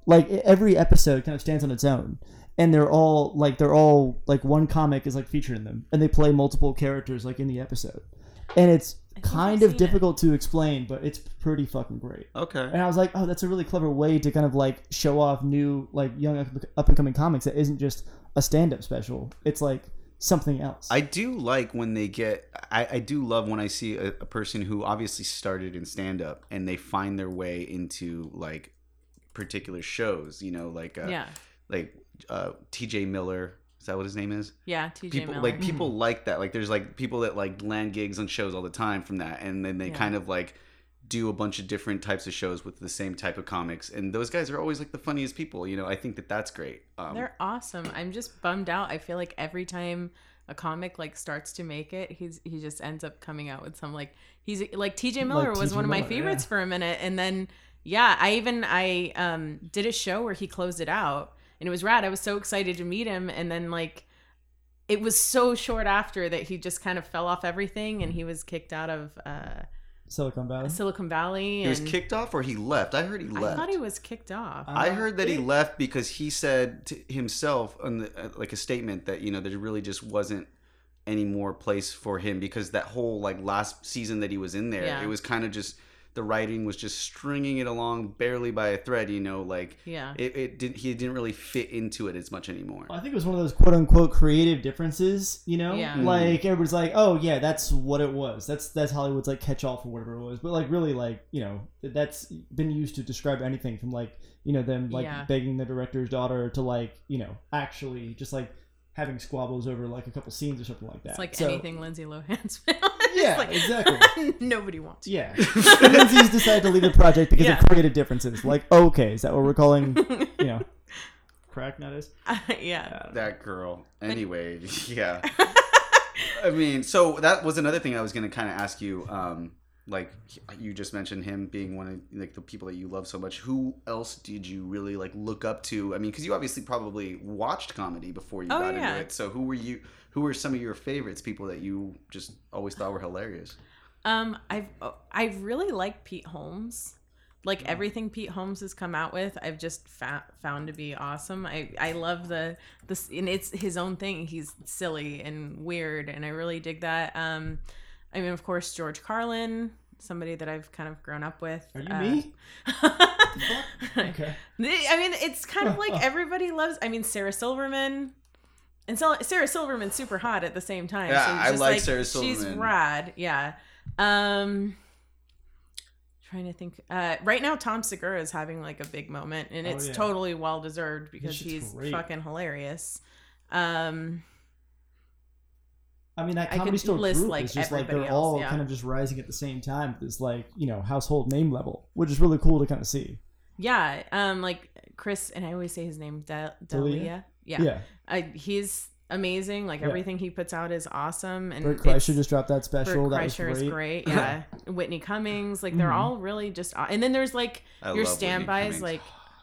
like e- every episode kind of stands on its own, and they're all like they're all like one comic is like featured in them, and they play multiple characters like in the episode, and it's kind of seen it. difficult to explain, but it's pretty fucking great. okay, And I was like, oh, that's a really clever way to kind of like show off new, like young up and coming comics that isn't just a stand up special. It's like something else. I do like when they get. I, I do love when I see a, a person who obviously started in stand up and they find their way into like particular shows. You know, like uh, yeah, like uh, T.J. Miller. Is that what his name is? yeah. TJ people Miller. like people like that. Like there's like people that like land gigs on shows all the time from that, and then they Yeah. kind of like do a bunch of different types of shows with the same type of comics, and those guys are always like the funniest people. You know, I think that that's great. Um, They're awesome. I'm just bummed out. I feel like every time a comic like starts to make it, he's he just ends up coming out with some like he's like TJ Miller was T.J. one of my Miller, favorites yeah. for a minute, and then yeah, I even I um did a show where he closed it out, and it was rad. I was so excited to meet him, and then like. It was so short after that he just kind of fell off everything, and he was kicked out of uh, Silicon Valley. Silicon Valley. he was kicked off, or he left. I heard he left. I thought he was kicked off. I heard that he left because he said to himself on the, uh, like a statement that you know there really just wasn't any more place for him because that whole like last season that he was in there, Yeah. it was kind of just the writing was just stringing it along barely by a thread. You know, like yeah. it, it didn't. he didn't really fit into it as much anymore. I think it was one of those quote unquote creative differences, you know? Yeah. Mm. Like everybody's like, "Oh yeah, that's what it was. That's that's Hollywood's like catch all for whatever it was." But like really like, you know, that's been used to describe anything from like, you know, them like Yeah. begging the director's daughter to like, you know, actually just like having squabbles over like a couple scenes or something like that. It's like So- anything Lindsay Lohan's film. Yeah, like, exactly. nobody wants. Yeah. Lindsay's decided to leave the project because Yeah. of creative differences. Like, okay, is that what we're calling, you know, crack nowadays? yeah. That girl. Anyway, yeah. I mean, so that was another thing I was going to kind of ask you. Um, like you just mentioned him being one of like the people that you love so much. Who else did you really like look up to? I mean, because you obviously probably watched comedy before you Oh, got yeah. into it. So who were you? Who were some of your favorites? People that you just always thought were hilarious. Um, I've I really like Pete Holmes. Like everything Pete Holmes has come out with, I've just fa- found to be awesome. I I love the this and it's his own thing. He's silly and weird, and I really dig that. Um, I mean, of course, George Carlin, somebody that I've kind of grown up with. Are you Uh, me? Okay. I mean, it's kind of like everybody loves. I mean, Sarah Silverman, and so Sarah Silverman's super hot at the same time. Yeah, so I just, like Sarah Silverman. She's rad. Yeah. Um, trying to think. Uh, right now, Tom Segura is having like a big moment, and Oh, it's yeah. totally well deserved because he's great. fucking hilarious. Um, I mean, that I could comedy store list, group like, is just like they're else, all yeah. kind of just rising at the same time. This like you know household name level, which is really cool to kind of see. yeah. Um, like Chris, and I always say his name, De- D'Elia? Delia. Yeah. Yeah, I, he's amazing. Like Yeah. everything he puts out is awesome. And Bert it's- Kreischer just dropped that Bert special. that was great. is great. Yeah, Whitney Cummings, like they're Mhm. all really just. aw- And then there's like I your standbys, Cummings.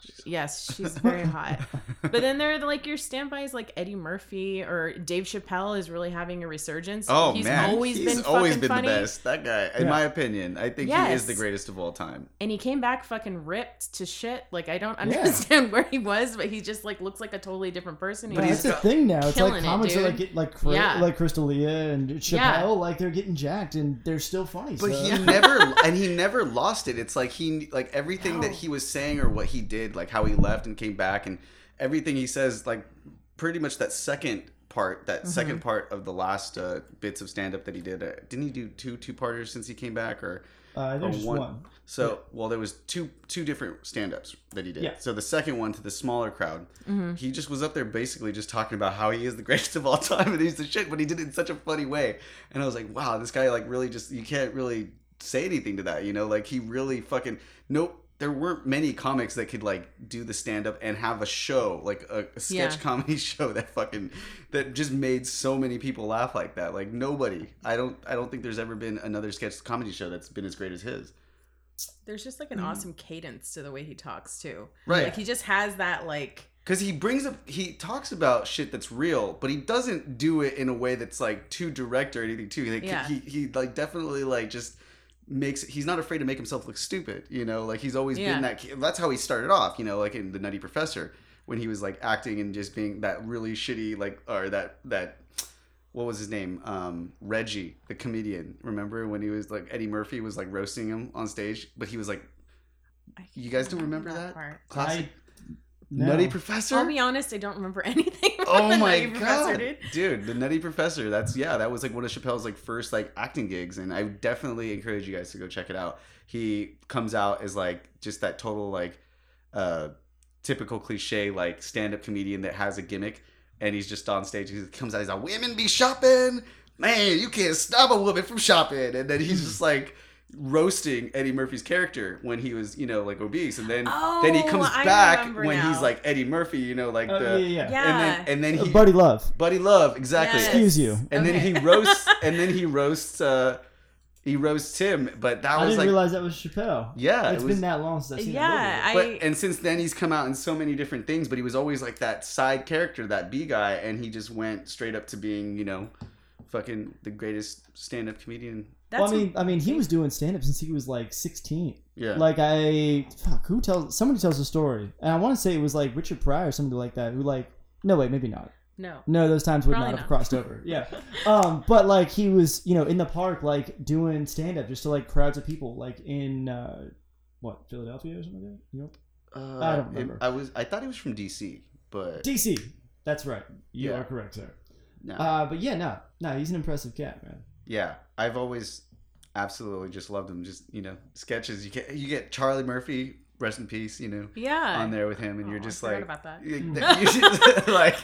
Like yes, she's very hot. But then there are like your standbys, like Eddie Murphy or Dave Chappelle is really having a resurgence. Oh he's man, always he's been always been funny. the best. That guy, in Yeah. my opinion, I think he is the greatest of all time. And he came back fucking ripped to shit. Like I don't understand where he was, but he just like looks like a totally different person. He But was- that's the thing now. It's like killing it, are like dude. get like Cra- Yeah. like Chris D'Elia and Chappelle, Yeah. like they're getting jacked and they're still funny. But so. he never, and he never lost it. It's like he, like everything that he was saying or what he did, like how he left and came back, and everything he says, like pretty much that second part, that Mm-hmm. second part of the last uh, bits of stand up that he did. Uh, didn't he do two two parters since he came back, or uh, there's or just one- one. So, well, there was two two different stand-ups that he did. Yeah. So the second one to the smaller crowd, Mm-hmm. he just was up there basically just talking about how he is the greatest of all time and he's the shit, but he did it in such a funny way. And I was like, wow, this guy like really just you can't really say anything to that, you know? Like he really fucking nope. There weren't many comics that could like do the stand-up and have a show like a, a sketch Yeah. comedy show that fucking that just made so many people laugh like that. Like nobody. I don't. I don't think there's ever been another sketch comedy show that's been as great as his. There's just like an mm-hmm. awesome cadence to the way he talks too. Right. Like he just has that like because he brings up he talks about shit that's real but he doesn't do it in a way that's like too direct or anything too like, Yeah. he, he like definitely like just makes he's not afraid to make himself look stupid you know like he's always Yeah. been that ki- that's how he started off you know like in the nutty professor when he was like acting and just being that really shitty like or that that what was his name um reggie the comedian remember when he was like eddie murphy was like roasting him on stage but he was like You guys don't remember that? part. classic No. Nutty Professor. I'll be honest, I don't remember anything. Oh my Professor, god, dude. dude. the Nutty Professor. That's yeah, that was like one of Chappelle's like first like acting gigs, and I definitely encourage you guys to go check it out. He comes out as like just that total like uh typical cliche like stand up comedian that has a gimmick, and he's just on stage. He comes out, he's like, "Women be shopping, man. You can't stop a woman from shopping," and then he's just like. Roasting Eddie Murphy's character when he was, you know, like obese, and then then he Oh, comes I back remember when he's like Eddie Murphy, you know, like Oh, the yeah, yeah. Yeah. and then and then Uh, he Buddy Love. Buddy Love, exactly. Yes. Excuse you. And then he roasts, and then he roasts, uh, he roasts him. But that was I was didn't like, realize that was Chappelle. Yeah, it's it was- been that long since I've seen Yeah, the movie. I but and since then he's come out in so many different things. But he was always like that side character, that B guy, and he just went straight up to being, you know, fucking the greatest stand-up comedian. That's well, I mean, I mean, he was doing stand up since he was like 16. Yeah, Like I, fuck, who tells? Somebody tells a story, and I want to say it was like Richard Pryor or somebody like that. Who like, no, wait, maybe not. no. No, those times would Probably not have not. crossed over. Yeah, um, but like he was, you know, in the park, like doing stand up just to like crowds of people, like in uh, what Philadelphia or something like that. New York, uh, I don't it- remember. I was, I thought he was from DC, but DC. That's right. You Yeah. are correct, sir. no. Uh, but yeah, no, no, he's an impressive cat, man. Yeah, I've always absolutely just loved him. Just you know, sketches. You get, you get Charlie Murphy, rest in peace. You know, Yeah. on there with him, and Oh, you're just like, about that. you- you- like,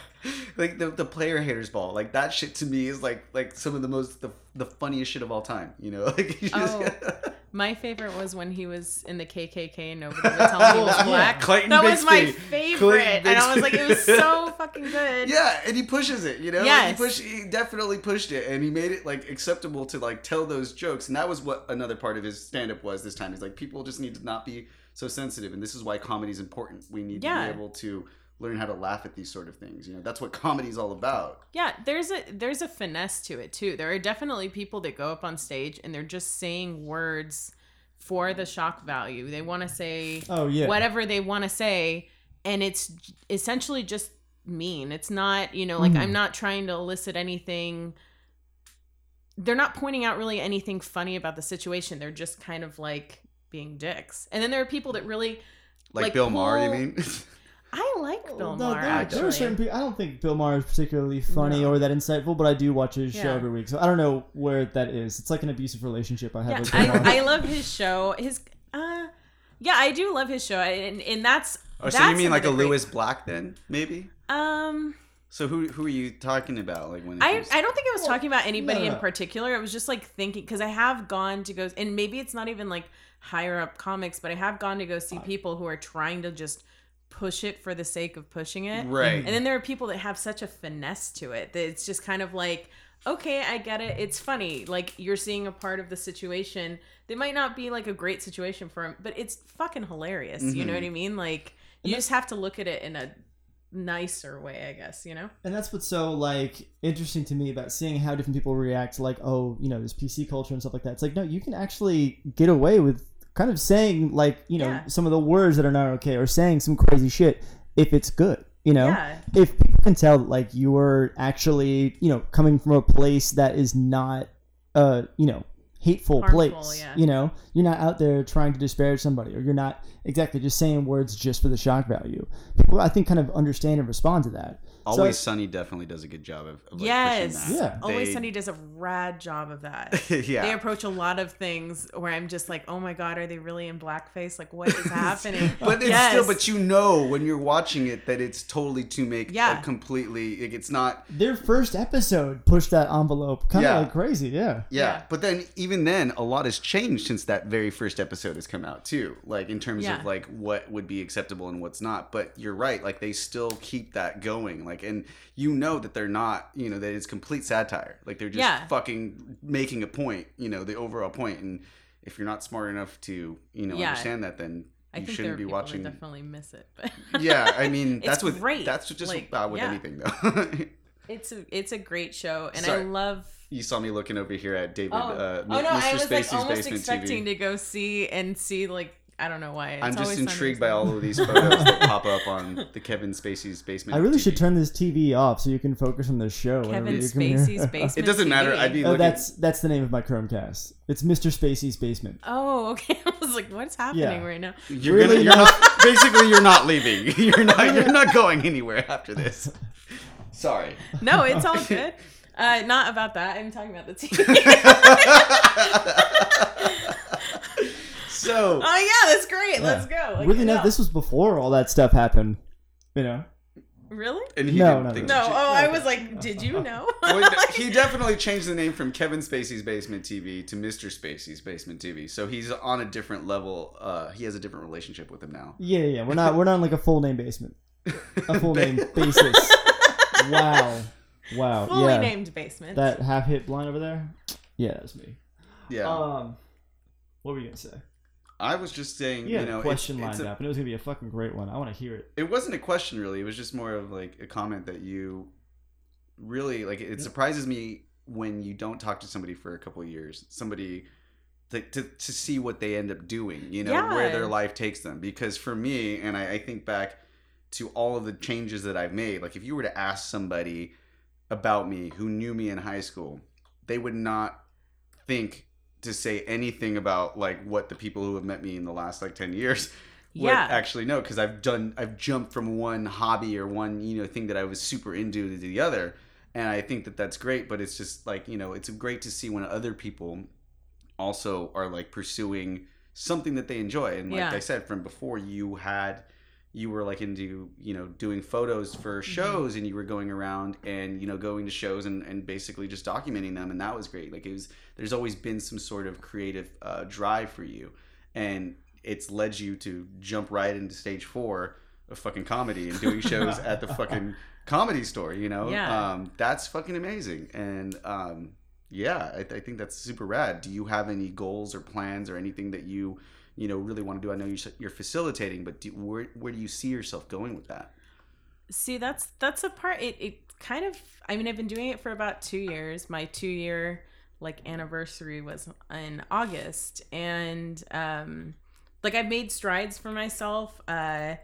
like the, the player haters ball, like that shit to me is like like some of the most the, the funniest shit of all time. You know, like you just, Oh. My favorite was when he was in the KKK and nobody would tell me he was black. Clayton that was my favorite, and I was like, it was so fucking good. yeah, and he pushes it. You know, Yes. he push he definitely pushed it, and he made it like acceptable to like tell those jokes, and that was what another part of his stand up was this time. He's like, people just need to not be so sensitive, and this is why comedy is important. We need to be able to learn how to laugh at these sort of things. You know, that's what comedy is all about. Yeah, there's a there's a finesse to it too. There are definitely people that go up on stage and they're just saying words for the shock value. They want to say Oh yeah. whatever they want to say and it's essentially just mean. It's not, you know, like Mhm. I'm not trying to elicit anything they're not pointing out really anything funny about the situation. They're just kind of like being dicks. And then there are people that really Like, Like, Bill Maher, you mean? I like Bill No, Maher there, actually. there are certain people. I don't think Bill Maher is particularly funny No. or that insightful, but I do watch his show every week, so I don't know where that is. It's like an abusive relationship I have yeah, with Bill Maher. I, I love his show. His uh yeah, I do love his show. And and that's Oh, so you mean like a great- Lewis Black then, maybe? Um So who who are you talking about? Like when I, comes- I don't think I was talking about anybody no, in particular. I was just like thinking because I have gone to go and maybe it's not even like higher up comics, but I have gone to go see people who are trying to just push it for the sake of pushing it. right? And then there are people that have such a finesse to it that it's just kind of like, okay, I get it. It's funny. Like you're seeing a part of the situation that might not be like a great situation for him, but it's fucking hilarious. You know what mm-hmm. I mean? Like you just have to look at it in a nicer way, I guess, you know? and that's what's so like interesting to me about seeing how different people react to like, oh, you know, this PC culture and stuff like that. It's like, no, you can actually get away with kind of saying like, you know, Yeah. some of the words that are not okay or saying some crazy shit if it's good. You know, Yeah. if people can tell that like you are actually, you know, coming from a place that is not, uh, you know, hateful Harmful, place. yeah. You know, you're not out there trying to disparage somebody, or you're not exactly just saying words just for the shock value. People, I think, kind of understand and respond to that. Always So- Sunny definitely does a good job of, of like, yes. that. Yeah. Always They- Sunny does a rad job of that. yeah. They approach a lot of things where I'm just like, oh my god, are they really in blackface? Like, what is happening? but it's Yes. still, but you know when you're watching it that it's totally to make Yeah. a completely. Like, it's not. Their first episode pushed that envelope kind of Yeah. like crazy. Yeah. Yeah. Yeah. but then even then, a lot has changed since that very first episode has come out too. Like in terms Yeah. of like what would be acceptable and what's not. But you're right. Like they still keep that going. Like and you know that they're not. You know that it's complete satire. Like they're just Yeah. fucking making a point. You know the overall point. And if you're not smart enough to you know Yeah. understand that, then I you shouldn't be watching. definitely miss it. But yeah, I mean that's with great. that's just Like, uh, with yeah. anything though. it's a it's a great show, and Sorry. I love. you saw me looking over here at David, Oh, uh, oh no, Mr. I was like almost expecting TV. to go see and see like I don't know why. It's I'm just intrigued by all of these photos that pop up on the Kevin Spacey's basement. I really TV. should turn this TV off so you can focus on the show. Kevin you here. Spacey's basement. It doesn't matter. I'd be Oh, looking. that's that's the name of my Chromecast. It's Mr. Spacey's basement. Oh, okay. I was like, what's happening Yeah. right now? You're Really gonna. You're not- not. Basically, you're not leaving. You're not. You're not going anywhere after this. Sorry. No, it's all good. Uh, not about that. I'm talking about the TV. So oh yeah, that's great. Let's go. Like, really, no, no. this was before all that stuff happened. You know. Really? and he No, didn't no, think No. to Oh, I was like, did you know? Well, he definitely changed the name from Kevin Spacey's Basement TV to Mr. Spacey's Basement TV. So he's on a different level. Uh, he has a different relationship with him now. Yeah, yeah. We're not we're not on like a full name basement. A full name basis. Wow. Wow. Fully yeah. named basement. That half hit blind over there? Yeah, that's me. Yeah, Um what were you gonna say? I was just saying. You You know, a question it's, lined it's a, up and it was gonna be a fucking great one. I wanna hear it. it wasn't a question really. It was just more of like a comment that you really like. It surprises me when you don't talk to somebody for a couple of years. Somebody. To, to, to see what they end up doing, you know, where their life takes them. Because for me, and I, I think back to all of the changes that I've made, like if you were to ask somebody about me who knew me in high school, they would not think to say anything about like what the people who have met me in the last like 10 years would Yeah. actually know because I've done I've jumped from one hobby or one you know thing that I was super into to the other and I think that that's great but it's just like you know it's great to see when other people also are like pursuing something that they enjoy and like Yeah. I said from before you had you were like into you know doing photos for Mm-hmm. shows and you were going around and you know going to shows and, and basically just documenting them and that was great like it was there's always been some sort of creative uh, drive for you and it's led you to jump right into stage four of fucking comedy and doing shows at the fucking comedy store you know Yeah. um, that's fucking amazing and um, yeah I, I think that's super rad do you have any goals or plans or anything that you you know really want to do i know you're, you're facilitating but do, where, where do you see yourself going with that See, that's that's a part. It it kind of. I mean, I've been doing it for about two years. My two year like anniversary was in August, and um, like I've made strides for myself. Uh,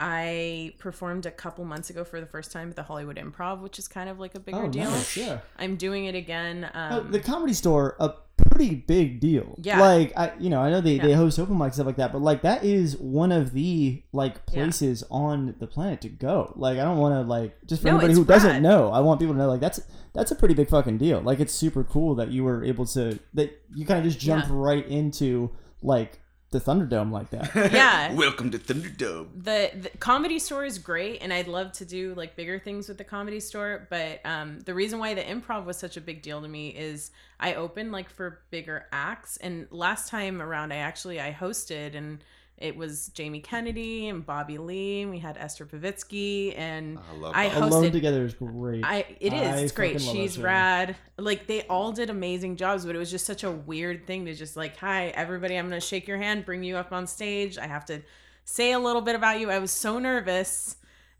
I performed a couple months ago for the first time at the Hollywood Improv, which is kind of like a bigger Oh, deal. nice, yeah. I'm doing it again. Oh, Um, the comedy store, a pretty big deal. Yeah. Like I, you know, I know they, they host open mics stuff like that, but like that is one of the like Yeah. places on the planet to go. Like I don't want to like just for No, anybody who doesn't know, I want people to know like that's that's a pretty big fucking deal. Like it's super cool that you were able to that you kind of just Yeah. right into like the Thunderdome like that. yeah. welcome to thunderdome the, the comedy store is great and i'd love to do like bigger things with the comedy store but um, the reason why the improv was such a big deal to me is i opened like for bigger acts and last time around i actually i hosted and it was jamie kennedy and bobby lee and we had esther Povitsky and I love I hosted Alone Together is great. I it is. I it's great. fucking love that She's rad. Like they all did amazing jobs, but it was just such a weird thing to just like, "Hi, everybody, I'm going to shake your hand, bring you up on stage. I have to say a little bit about you." I was so nervous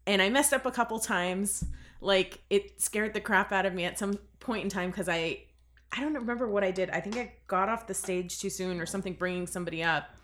and I messed up a couple times. Like it scared the crap out of me at some point in time cuz I I don't remember what I did. I think I got off the stage too soon or something bringing somebody up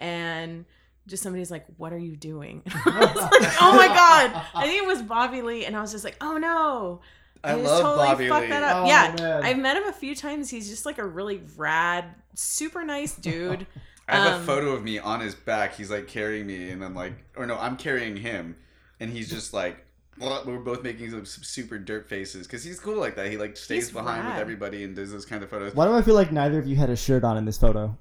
and just somebody's like, "What are you doing?" I was like, "Oh my god!" I think it was Bobby Lee, and I was just like, "Oh no!" I just love Bobby fucked Lee. That up. Oh, yeah, man. I've met him a few times. He's just like a really rad, super nice dude. I have Um, a photo of me on his back. He's like carrying me, and I'm like, or no, I'm carrying him, and he's just like, well, we're both making some super dirt faces because he's cool like that. He like stays He's behind with everybody and does those kind of photos. Why do I feel like neither of you had a shirt on in this photo?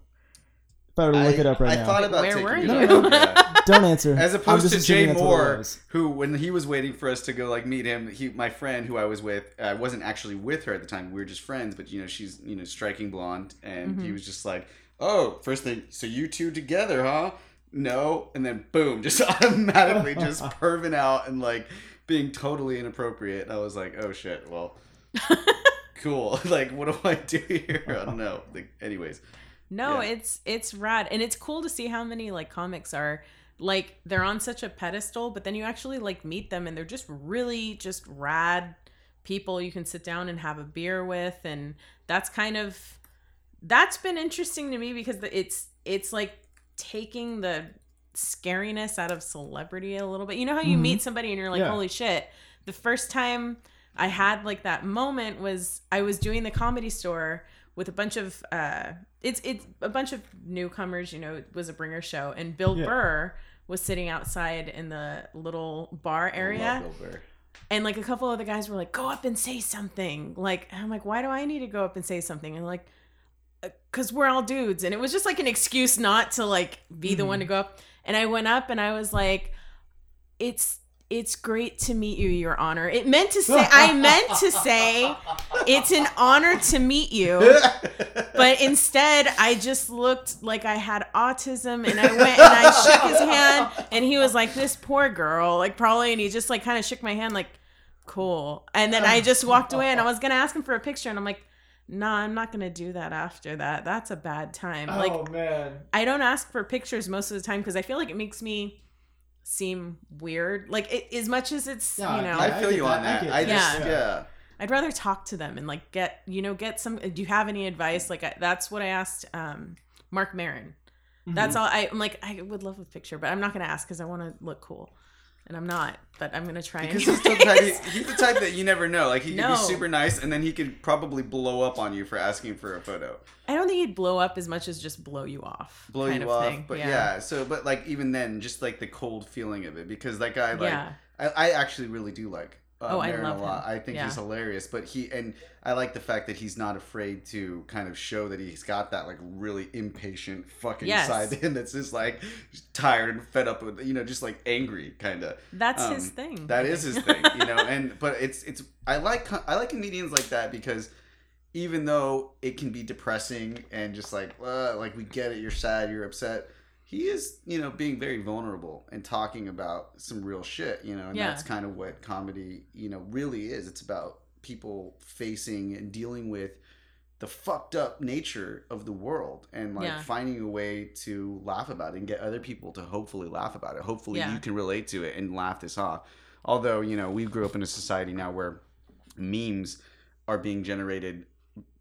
If I look I, it up right I now. thought about Where taking were it you? off, No, no, yeah. Don't answer. As I'm opposed just to assuming Jay that's what it Mohr, was. who when he was waiting for us to go like meet him, he my friend who I was with, I wasn't actually with her at the time. We were just friends, but you know she's you know striking blonde, and Mm-hmm. he was just like, "Oh, first thing, so you two together, huh?" No, and then boom, just automatically just perving out and like being totally inappropriate. And I was like, "Oh shit, well." cool like what do i do here i don't know like anyways No, Yeah. it's it's rad, and it's cool to see how many like comics are like they're on such a pedestal, but then you actually like meet them, and they're just really just rad people you can sit down and have a beer with, and that's kind of that's been interesting to me because it's it's like taking the scariness out of celebrity a little bit. You know how you mm-hmm. meet somebody and you're like, Yeah. holy shit. The first time I had like that moment was I was doing the comedy store with a bunch of uh it's it's a bunch of newcomers, you know, it was a bringer show and Bill Yeah. Burr was sitting outside in the little bar area and like a couple of the guys were like, "Go up and say something." Like, I'm like, "Why do I need to go up and say something?" And like, "Cause we're all dudes," and it was just like an excuse not to like be the one to go up. And I went up and I was like, "It's it's great to meet you, Your Honor." It meant to say, I meant to say, "It's an honor to meet you," but instead I just looked like I had autism, and I went and I shook his hand, and he was like, "This poor girl," like probably, and he just like kind of shook my hand, like cool. And then I just walked away and I was gonna ask him for a picture and I'm like, nah, I'm not gonna do that after that. That's a bad time. like oh man. I don't ask for pictures most of the time because I feel like it makes me seem weird. Like it, as much as it's Yeah, you know. I feel get you on I that. get I, just Yeah. yeah. I'd rather talk to them and like get you know get some. Do you have any advice? Like I, that's what I asked um, Marc Maron. That's all. I, I'm like I would love a picture, but I'm not gonna ask because I want to look cool, and I'm not. But I'm gonna try. Because he's the, type, anyways. he's the type that you never know. Like he could be super nice, and then he could probably blow up on you for asking for a photo, I don't think he'd blow up as much as just blow you off. blow kind you of off. thing. But yeah. so but like even then, just like the cold feeling of it, because that guy like Yeah. I, I actually really do like. Uh, Oh, I love a lot. him. I think Yeah. he's hilarious, but he and I like the fact that he's not afraid to kind of show that he's got that like really impatient fucking Yes. side to him that's just like tired and fed up with you know just like angry kind of. That's Um, his thing. That is his thing, you know. And but it's it's I like I like comedians like that because even though it can be depressing and just like uh, like we get it, you're sad, you're upset. He is, you know, being very vulnerable and talking about some real shit, you know, and Yeah. that's kind of what comedy, you know, really is. It's about people facing and dealing with the fucked up nature of the world and like Yeah. finding a way to laugh about it and get other people to hopefully laugh about it. Hopefully Yeah. you can relate to it and laugh this off. Although, you know, we grew up in a society now where memes are being generated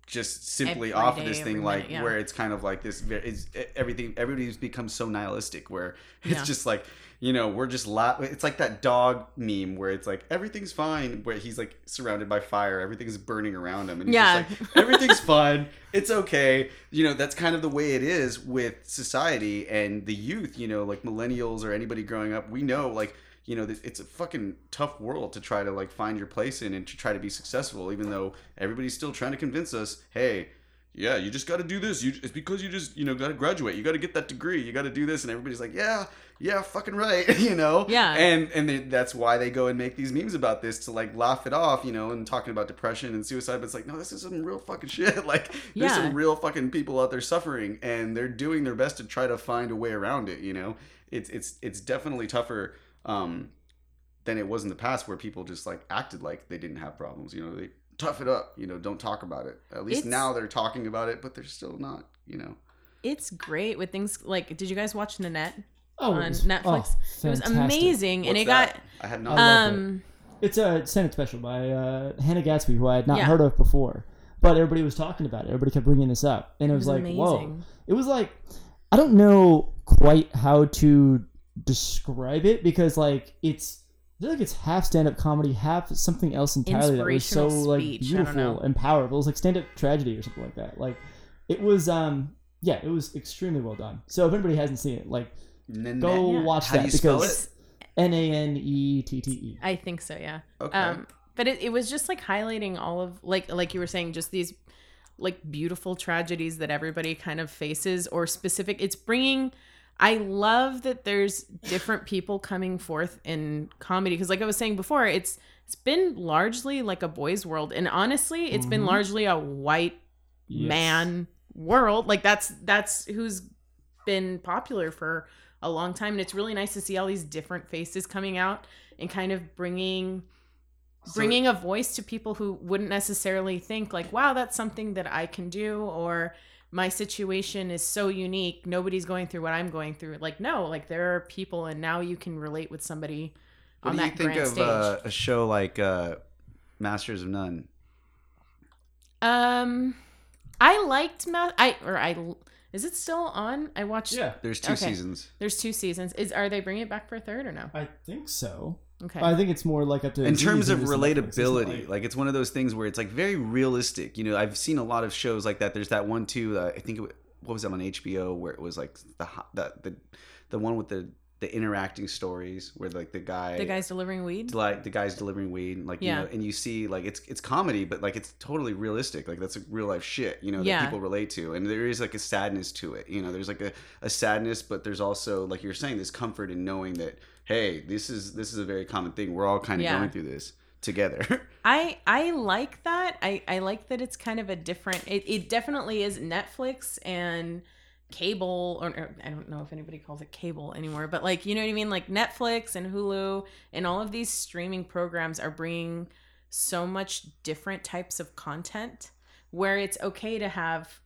just simply Every off of this thing like minute, yeah. where it's kind of like this e, everything everybody's become so nihilistic where it's Yeah. just like you know we're just la- it's like that dog meme where it's like everything's fine where he's like surrounded by fire everything's burning around him and he's Yeah. just like everything's fine it's okay you know that's kind of the way it is with society and the youth you know like millennials or anybody growing up we know like you know it's a fucking tough world to try to like find your place in and to try to be successful even though everybody's still trying to convince us hey yeah you just got to do this. You it's because you just you know got to graduate. You got to get that degree. You got to do this. And everybody's like yeah yeah fucking right you know? Yeah. and and they, that's why they go and make these memes about this to like laugh it off you know and talking about depression and suicide. But it's like no this is some real fucking shit. Like there's Yeah. some real fucking people out there suffering and they're doing their best to try to find a way around it you know? It's it's it's definitely tougher um than it was in the past where people just like acted like they didn't have problems you know they tough it up you know don't talk about it at least It's- now they're talking about it but they're still not you know it's great with things like. Did you guys watch Nanette Oh, on it was- Netflix? oh, it was fantastic. amazing, and it that? got i have I not love it. um. It's a Senate special by uh, Hannah Gadsby, who I had not Yeah. heard of before. But everybody was talking about it. Everybody kept bringing this up, and it, was, was like, whoa! It was like, I don't know quite how to describe it because like it's. I feel like it's half stand-up comedy, half something else entirely that was so Inspirational like speech, beautiful and powerful. It was like stand-up tragedy or something like that. Like, it was, um, yeah, it was extremely well done. So if anybody hasn't seen it, like, Nanette? go Yeah. watch How do that you because N A N E T T E. I think so, yeah. Okay. Um, but it, it was just like highlighting all of like like you were saying, just these like beautiful tragedies that everybody kind of faces or specific. It's bringing. I love that there's different people coming forth in comedy because, like I was saying before, it's it's been largely like a boys' world, and honestly, it's been Mhm. largely a white Yes. man world. Like that's that's who's been popular for a long time, and it's really nice to see all these different faces coming out and kind of bringing bringing a voice to people who wouldn't necessarily think like, "Wow, that's something that I can do," or my situation is so unique. Nobody's going through what I'm going through. Like, no, like there are people, and now you can relate with somebody what on do you that think grand of stage. uh, a show like uh masters of none Um, I liked Ma- I or I Is it still on? I watched. Yeah, There's two Okay. seasons. There's two seasons. Is are they bringing it back for a third or no? I think so. Okay. I think it's more like up to in terms of it is Netflix. It's not relatability like, it's one of those things where it's like very realistic you know i've seen a lot of shows like that there's that one too uh, i think it, wa- what was that on hbo where it was like the the the, the one with the the interacting stories where like the guy the guy's delivering weed. like the guy's delivering weed like Yeah. you know and you see like it's it's comedy but like it's totally realistic like that's like real life shit you know Yeah. that people relate to and there is like a sadness to it you know there's like a, a sadness but there's also like you're saying this comfort in knowing that hey this is this is a very common thing we're all kind of Yeah. going through this together I I like that. I I like that it's kind of a different. It, it definitely is Netflix and cable or, or I don't know if anybody calls it cable anymore, but like you know what I mean. Like Netflix and Hulu and all of these streaming programs are bringing so much different types of content where it's okay to have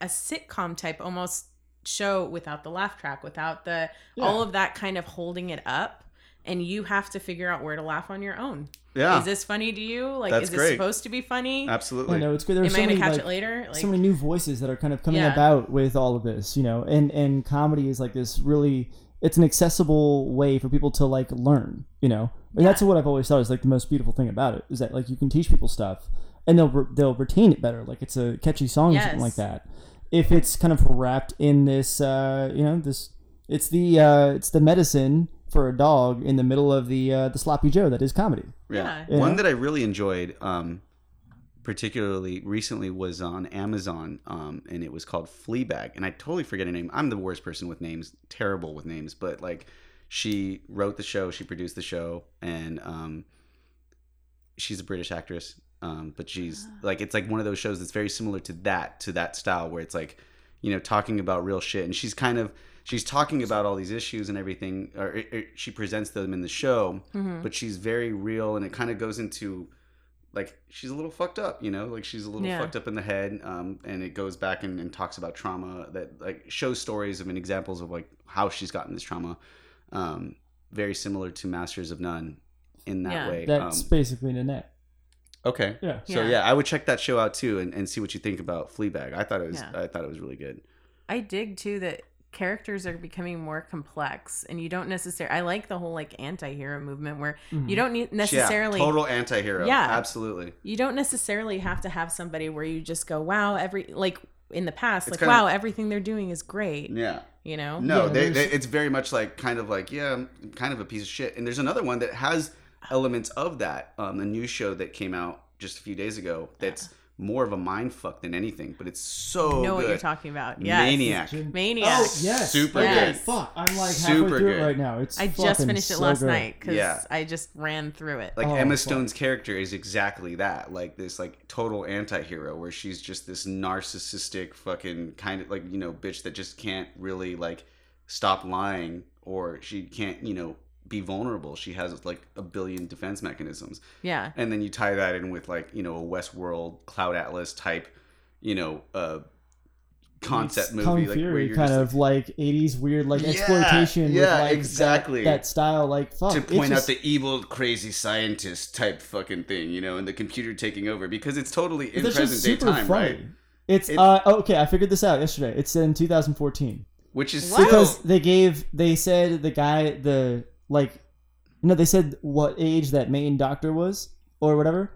a sitcom type almost show without the laugh track, without the all of that kind of holding it up. And you have to figure out where to laugh on your own. yeah Is this funny to you? Like, That's is this great. supposed to be funny? absolutely I know it's good. Am There's I gonna catch like, it later? Like, so many new voices that are kind of coming Yeah. about with all of this, you know, and and comedy is like this really it's an accessible way for people to like learn, you know. And that's what I've always thought is like the most beautiful thing about it is that like you can teach people stuff and they'll re- they'll retain it better. Like it's a catchy song or something like that. If it's kind of wrapped in this, uh, you know, this it's the uh, it's the medicine for a dog in the middle of the uh, the sloppy Joe that is comedy. yeah. Yeah. one that i really enjoyed um particularly recently was on amazon um and it was called fleabag and i totally forget her name i'm the worst person with names terrible with names but like she wrote the show she produced the show and um she's a british actress um but she's like it's like one of those shows that's very similar to that to that style where it's like you know talking about real shit and she's kind of she's talking about all these issues and everything or, or she presents them in the show Mm-hmm. but she's very real and it kind of goes into like she's a little fucked up you know like she's a little Yeah. fucked up in the head um, and it goes back and, and talks about trauma that like shows stories of and examples of like how she's gotten this trauma um, very similar to masters of none in that Yeah. way That's um, basically Nanette. Okay Yeah. so Yeah. yeah i would check that show out too and, and see what you think about fleabag i thought it was Yeah. i thought it was really good I dig too that characters are becoming more complex, and you don't necessarily. I like the whole like anti-hero movement where mm-hmm. you don't need necessarily. yeah, total anti-hero Yeah. absolutely you don't necessarily have to have somebody where you just go, "Wow, every like." In the past, like, kinda- wow, everything they're doing is great. yeah You know? No, Yeah, they, they, it's very much like kind of like yeah, I'm kind of a piece of shit. And there's another one that has elements of that. Um, a new show that came out just a few days ago. That's more of a mind fuck than anything, but it's so I know good. what you're talking about. Yes. Maniac. Maniac. Oh yes, Super Okay, good. Fuck, I'm like Super halfway through good. it right now. It's I just finished it so last good. night because Yeah. I just ran through it. Like Oh, Emma fuck. Stone's character is exactly that, like this like total anti-hero where she's just this narcissistic fucking kind of like, you know, bitch that just can't really like stop lying or she can't, you know, be vulnerable. She has like a billion defense mechanisms. yeah. and then you tie that in with like you know a Westworld Cloud Atlas type, you know, uh, concept It's movie Kung like where you're kind just of like 80s weird like Yeah, exploitation with yeah, like exactly. that, style like fuck to it's point just- out the evil, crazy scientist type fucking thing, you know, and the computer taking over because it's totally in that's present day super time, funny. right? It's It- uh okay, I figured this out yesterday. It's in 2014 Which is What? because they gave they said the guy the like you know they said what age that main doctor was or whatever.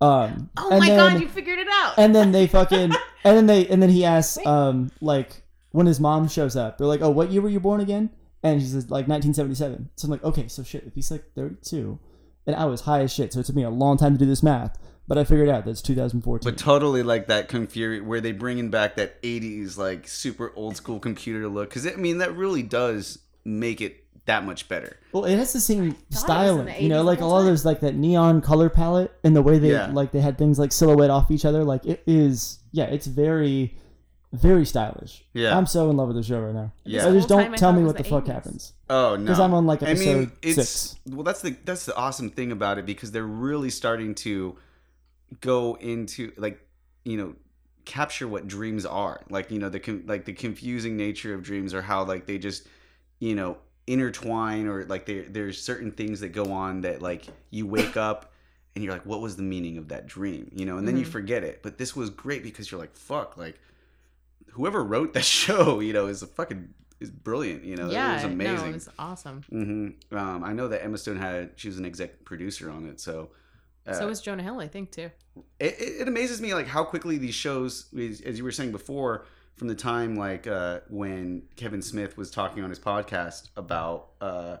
Um Oh and my then- god, you figured it out. and then they fucking and then they and then he asks um like when his mom shows up they're like oh what year were you born again and she says like 1977 so i'm like okay so shit if he's like 32 and i was high as shit so it took me a long time to do this math but i figured out that's 2014 But totally like that Kung Fury where they bringing back that 80s like super old school computer look cuz I mean that really does make it that much better. well it has the same it was in styling the you know like the a lot of time. those like that neon color palette and the way they Yeah. like they had things like silhouette off each other like it is yeah it's very very stylish Yeah. i'm so in love with the show right now Yeah. so just don't tell me what the the fuck happens Oh no, because I'm on, like, I mean, episode it's six. well. That's the that's the awesome thing about it because they're really starting to go into like you know capture what dreams are like you know the con- like the confusing nature of dreams or how like they just you know intertwine or like there there's certain things that go on that like you wake up and you're like what was the meaning of that dream you know and then you forget it but this was great because you're like fuck like whoever wrote that show, you know, is a fucking is brilliant. You know, yeah, it was amazing. No, it was awesome. mm-hmm. Um, I know that Emma Stone had she was an exec producer on it, so. Uh, so was Jonah Hill, I think, too. it, it, it amazes me like how quickly these shows as you were saying before from the time like uh, when kevin smith was talking on his podcast about uh,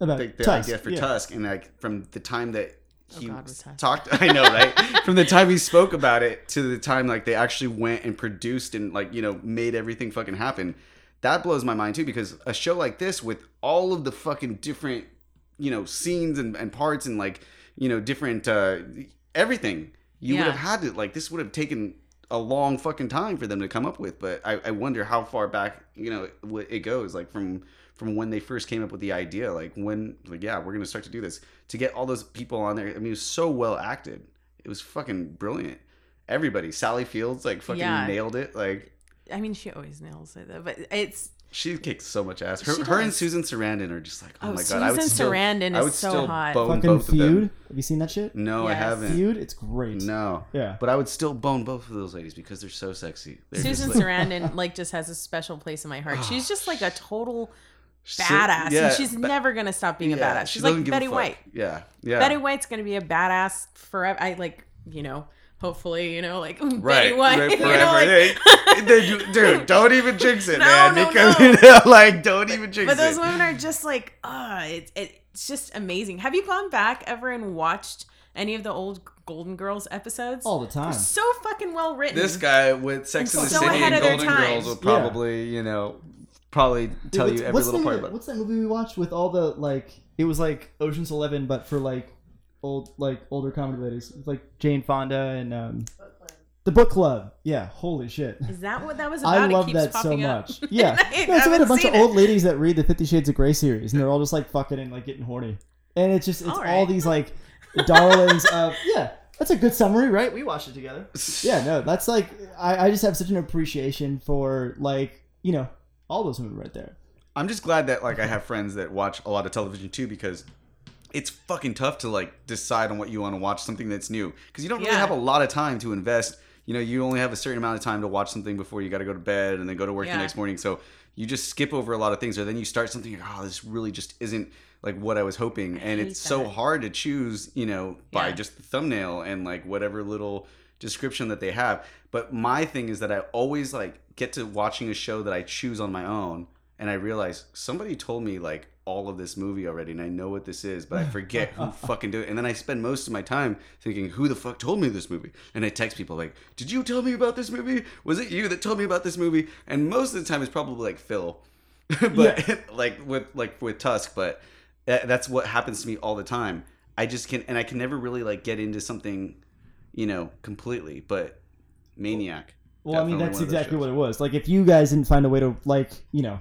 About the, the Tusk, idea for yeah. tusk and like from the time that he Oh, God, talked i know right? From the time he spoke about it to the time like they actually went and produced and like you know made everything fucking happen. That blows my mind too because a show like this with all of the fucking different you know scenes and, and parts and like you know different uh everything you would have had to like this would have taken a long fucking time for them to come up with but i, I wonder how far back you know it it goes like from from when they first came up with the idea like when like yeah we're gonna start to do this to get all those people on there i mean it was so well acted it was fucking brilliant everybody sally fields like fucking Yeah. nailed it like I mean, she always nails it, though. But it's she kicks so much ass her, her and susan sarandon are just like oh, Oh, my god i would Susan still Sarandon i is would so still hot. bone Fucking both of them feud. Have you seen that shit? no i haven't Feud. It's great. no Yeah. but i would still bone both of those ladies because they're so sexy They're Susan like- Sarandon. Like, just has a special place in my heart. She's just like a total So- badass, yeah, and she's ba- never gonna stop being a badass. She's doesn't like Betty. White. yeah yeah Betty White's gonna be a badass forever. I like, you know, hopefully, you know, like Betty Right, White. right, you know, like- Hey, then you- dude, don't even jinx it, No, man. no, because no. you know, like, don't even jinx it. but those it. women are just like, ah, it's it's just amazing. Have you gone back ever and watched any of the old Golden Girls episodes? All the time. They're so fucking well written. This guy with Sex and the So City and Golden. Girls will probably, you know, probably tell Dude, you every little the- part about it. What's that movie we watched with all the like? It was like Ocean's Eleven, but for like old, like older comedy ladies, It's like Jane Fonda and um, the Book Club. Yeah, holy shit. Is that what that was about? I It love keeps that so popping up. much. Yeah, I no, it's about a haven't bunch of seen old ladies that read the Fifty Shades of Grey series, and they're all just like fucking and like getting horny, and it's just it's All all right. these like darlings of yeah. That's a good summary, right? We watched it together. Yeah, no, that's like I, I just have such an appreciation for like you know all those women right there. I'm just glad that like I have friends that watch a lot of television too because it's fucking tough to like decide on what you want to watch something that's new because you don't really Yeah. have a lot of time to invest. You know, you only have a certain amount of time to watch something before you got to go to bed and then go to work Yeah. the next morning. So you just skip over a lot of things, or then you start something. Like, oh, this really just isn't like what I was hoping, and hate it's so hard to choose. You know, by Yeah. just the thumbnail and like whatever little description that they have. But my thing is that I always like get to watching a show that I choose on my own and I realize somebody told me like all of this movie already and I know what this is, but I forget who fucking do it. And then I spend most of my time thinking, who the fuck told me this movie? And I text people like, did you tell me about this movie? Was it you that told me about this movie? And most of the time it's probably like Phil. but like with like with Tusk, but that, that's what happens to me all the time. I just can and I can never really like get into something, you know, completely. But Maniac. Well, I mean, that's one of those exactly what it was. Like, if you guys didn't find a way to, like, you know,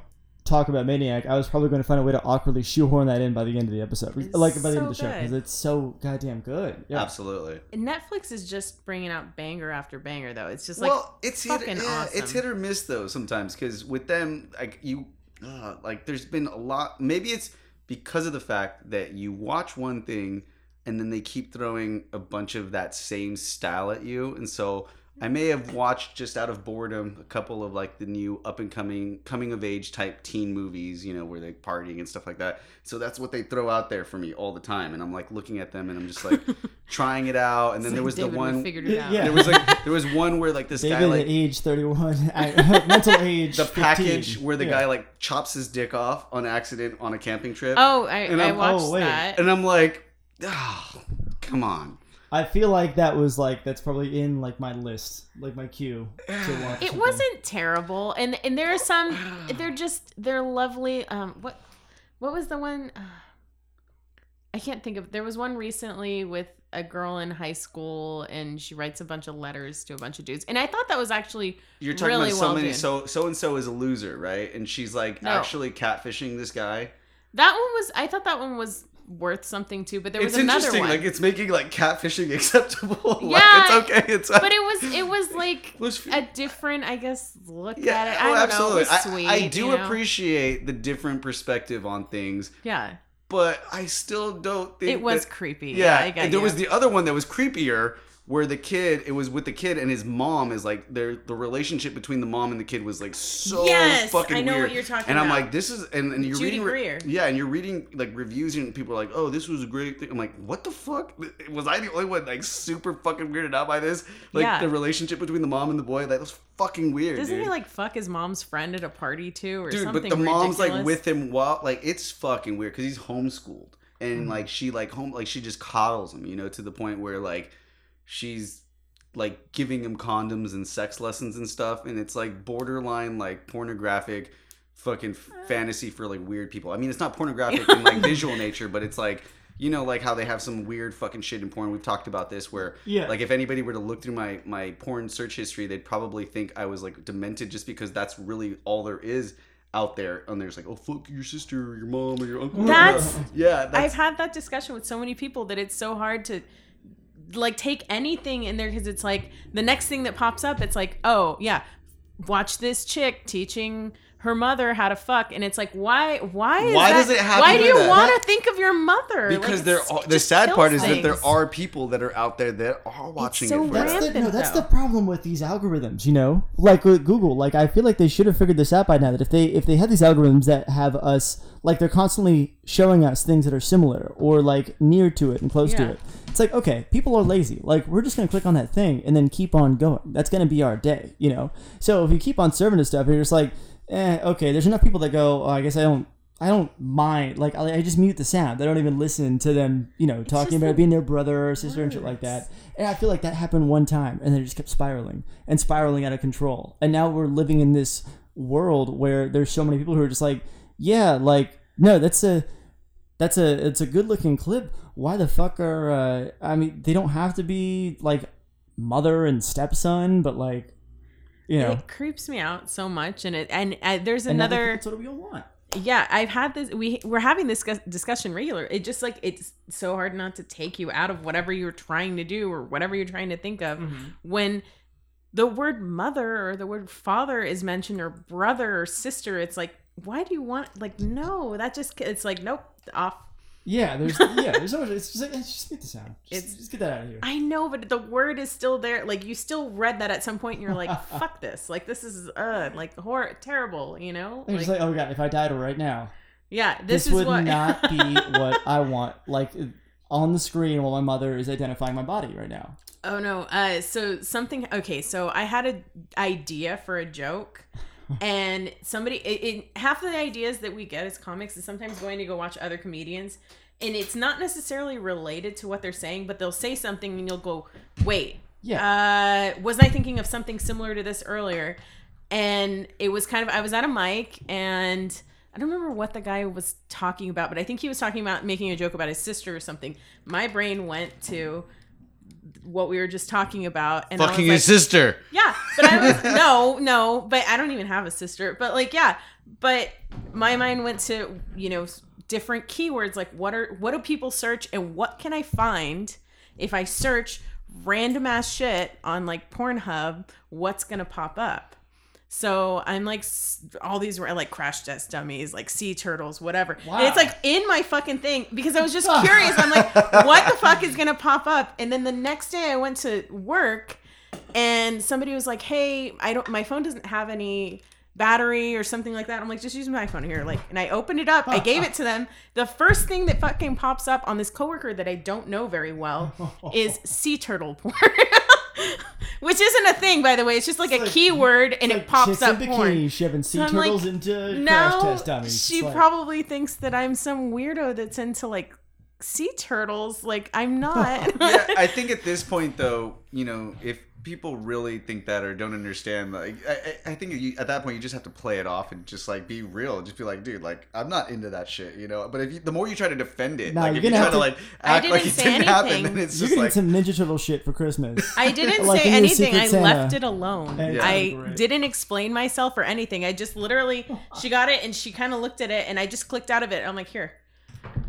talk about Maniac, I was probably going to find a way to awkwardly shoehorn that in by the end of the episode. It's like, by the end of the so show. Because it's so goddamn good. Yeah. Absolutely. Netflix is just bringing out banger after banger, though. It's just like well, it's hit, yeah, awesome. it's hit or miss though sometimes because with them, like you, uh, like there's been a lot. Maybe it's because of the fact that you watch one thing and then they keep throwing a bunch of that same style at you, and so. I may have watched just out of boredom a couple of like the new up and coming coming of age type teen movies, you know, where they're partying and stuff like that. So that's what they throw out there for me all the time, and I'm like looking at them and I'm just like trying it out. And then there was David the one figured it out. Yeah. there was like there was one where like this David guy like age 31, I- mental age the 15. package where the Yeah. guy like chops his dick off on accident on a camping trip. Oh, I, And I I'm- watched oh, that. And I'm like, oh, come on. I feel like that was, like, that's probably in, like, my list, like, my queue to watch. It something. wasn't terrible, and and there are some. They're just they're lovely. Um, what what was the one? Uh, I can't think of. There was one recently with a girl in high school, and she writes a bunch of letters to a bunch of dudes, and I thought that was actually You're talking really about so well many done. so so and so is a loser, right? And she's like No. actually catfishing this guy. that one was. I thought that one was worth something too, but there was it's another interesting, one. like it's making like catfishing acceptable. like Yeah, it's okay. It's but it was it was like was a different, I guess, look yeah, at it. oh, I don't absolutely. know. It was sweet. I, I do you know? appreciate the different perspective on things, Yeah, but I still don't think it was that- creepy. Yeah, I get and there you. was the other one that was creepier, where the kid it was with the kid and his mom is like their the relationship between the mom and the kid was like so Yes, fucking I know what weird. you're talking and I'm like this is and, and you're Judy reading Greer. yeah and you're reading like reviews and people are like oh this was a great thing I'm like what the fuck was I the only one like super fucking weirded out by this like Yeah. the relationship between the mom and the boy that was fucking weird Doesn't dude. he like fuck his mom's friend at a party too, or dude something? but the mom's like with him while like it's fucking weird because he's homeschooled and Mm-hmm. like she like home like she just coddles him you know to the point where like she's like giving him condoms and sex lessons and stuff and it's like borderline like pornographic fucking uh. fantasy for like weird people. I mean it's not pornographic in like visual nature but it's like you know like how they have some weird fucking shit in porn. We've talked about this where Yeah. like if anybody were to look through my my porn search history they'd probably think i was like demented just because that's really all there is out there. And there's like oh fuck your sister or your mom or your uncle. That's yeah that's, I've had that discussion with so many people that it's so hard to like take anything in there because it's like the next thing that pops up, it's like, oh yeah, watch this chick teaching her mother how to fuck, and it's like, why? Why? Is Why that- does it happen? Why do do you want to think of your mother? Because it's- there are the sad part is that there are people that are out there that are watching so it for That's the, no, that's though. the problem with these algorithms, you know. Like with Google, like I feel like they should have figured this out by now. That if they if they had these algorithms that have us like they're constantly showing us things that are similar or like near to it and close to it. It's like okay, people are lazy. Like we're just gonna click on that thing and then keep on going. That's gonna be our day, you know. So if you keep on serving this stuff, you're just like, eh, okay. There's enough people that go, oh, I guess I don't. I don't mind. Like I, I just mute the sound. I don't even listen to them. You know, talking about being their brother or sister and shit like that. And I feel like that happened one time, and then it just kept spiraling and spiraling out of control. And now we're living in this world where there's so many people who are just like, yeah, like no, that's a that's a it's a good looking clip. Why the fuck are uh, I mean they don't have to be like mother and stepson, but like you know It creeps me out so much, and it and uh, there's and now they think another. that's what we all want. yeah i've had this we we're having this discussion regular it just like it's so hard not to take you out of whatever you're trying to do or whatever you're trying to think of when the word mother or the word father is mentioned or brother or sister it's like why do you want like no that just it's like nope off Yeah, there's yeah, there's so much. It's just like it's just mute the sound. Just, It's- just get that out of here. i know but the word is still there like you still read that at some point and you're like fuck this like this is uh like horror terrible you know They're just like, oh god, if I died right now, yeah this, this, is would what not be what I want. Like on the screen while my mother is identifying my body right now. Oh no. Uh so something okay, so I had an idea for a joke and somebody it, it half of the ideas that we get as comics is sometimes going to go watch other comedians and it's not necessarily related to what they're saying, but they'll say something and you'll go, "Wait. Yeah. Uh wasn't I thinking of something similar to this earlier?" And it was kind of I was at a mic and I don't remember what the guy was talking about, but I think he was talking about making a joke about his sister or something. My brain went to what we were just talking about and Fucking his like, sister. yeah, but I was no, no, but I don't even have a sister. But like, yeah, but my mind went to you know different keywords like what are what do people search and what can I find if I search random ass shit on like Pornhub? What's gonna pop up? So I'm like all these were like crash test dummies, like sea turtles, whatever. And it's like in my fucking thing because I was just curious. I'm like, what the fuck is gonna pop up? And then the next day I went to work and somebody was like, "Hey, I don't. My phone doesn't have any battery or something like that." I'm like, "Just use my phone here." Like, and I opened it up. I gave it to them. The first thing that fucking pops up on this coworker that I don't know very well is sea turtle porn. Which isn't a thing, by the way. It's just like a like- keyword, and Like it pops chicks up in porn. bikinis shoving sea So I'm like, turtles into crash No, test dummies. she like- probably thinks that I'm some weirdo that's into like sea turtles. Like I'm not. yeah, I think at this point, though, you know, if people really think that or don't understand, like, I, I I think you, at that point you just have to play it off and just like be real. Just be like, dude, like, I'm not into that shit, you know. But if you, the more you try to defend it, Nah, like, you're if you gonna try have to to- like act like didn't it didn't happen, then it's You're just like, some Ninja Turtle shit for Christmas. I didn't Like say in your anything. Secret I Santa. left it alone. Yeah. I Great. didn't explain myself or anything. I just literally she got it and she kind of looked at it and I just clicked out of it. I'm like, here.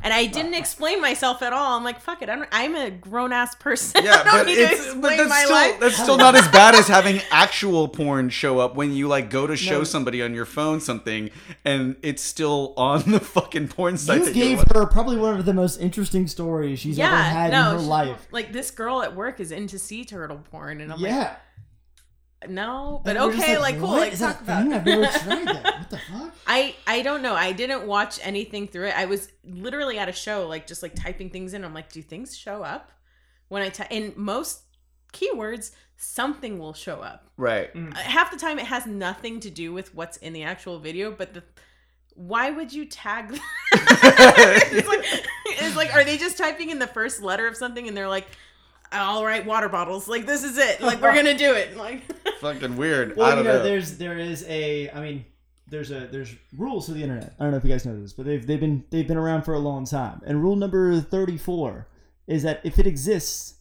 And I didn't explain myself at all. I'm like, fuck it. I'm, I'm a grown ass person. Yeah, I don't but, need to it's, explain but that's my still life. that's still not as bad as having actual porn show up when you like go to show somebody on your phone something and it's still on the fucking porn site. You that gave her probably one of the most interesting stories she's ever had no, in her she- life. Like this girl at work is into sea turtle porn, and I'm like, Yeah. No, but And okay, like, cool, what? like talk that thing? about. I've never tried that. What the fuck? I I don't know. I didn't watch anything through it. I was literally at a show, like just like typing things in. I'm like, do things show up when I type? In most keywords, something will show up. right. Uh, Half the time, it has nothing to do with what's in the actual video, but the why would you tag? it's, like, it's like, are they just typing in the first letter of something and they're like, all right, water bottles. Like this is it. Like we're gonna do it. Like Fucking weird. Well, I you don't know, know. there's there is a I mean there's a there's rules to the internet. I don't know if you guys know this, but they've they've been they've been around for a long time. And rule number 34 is that if it exists,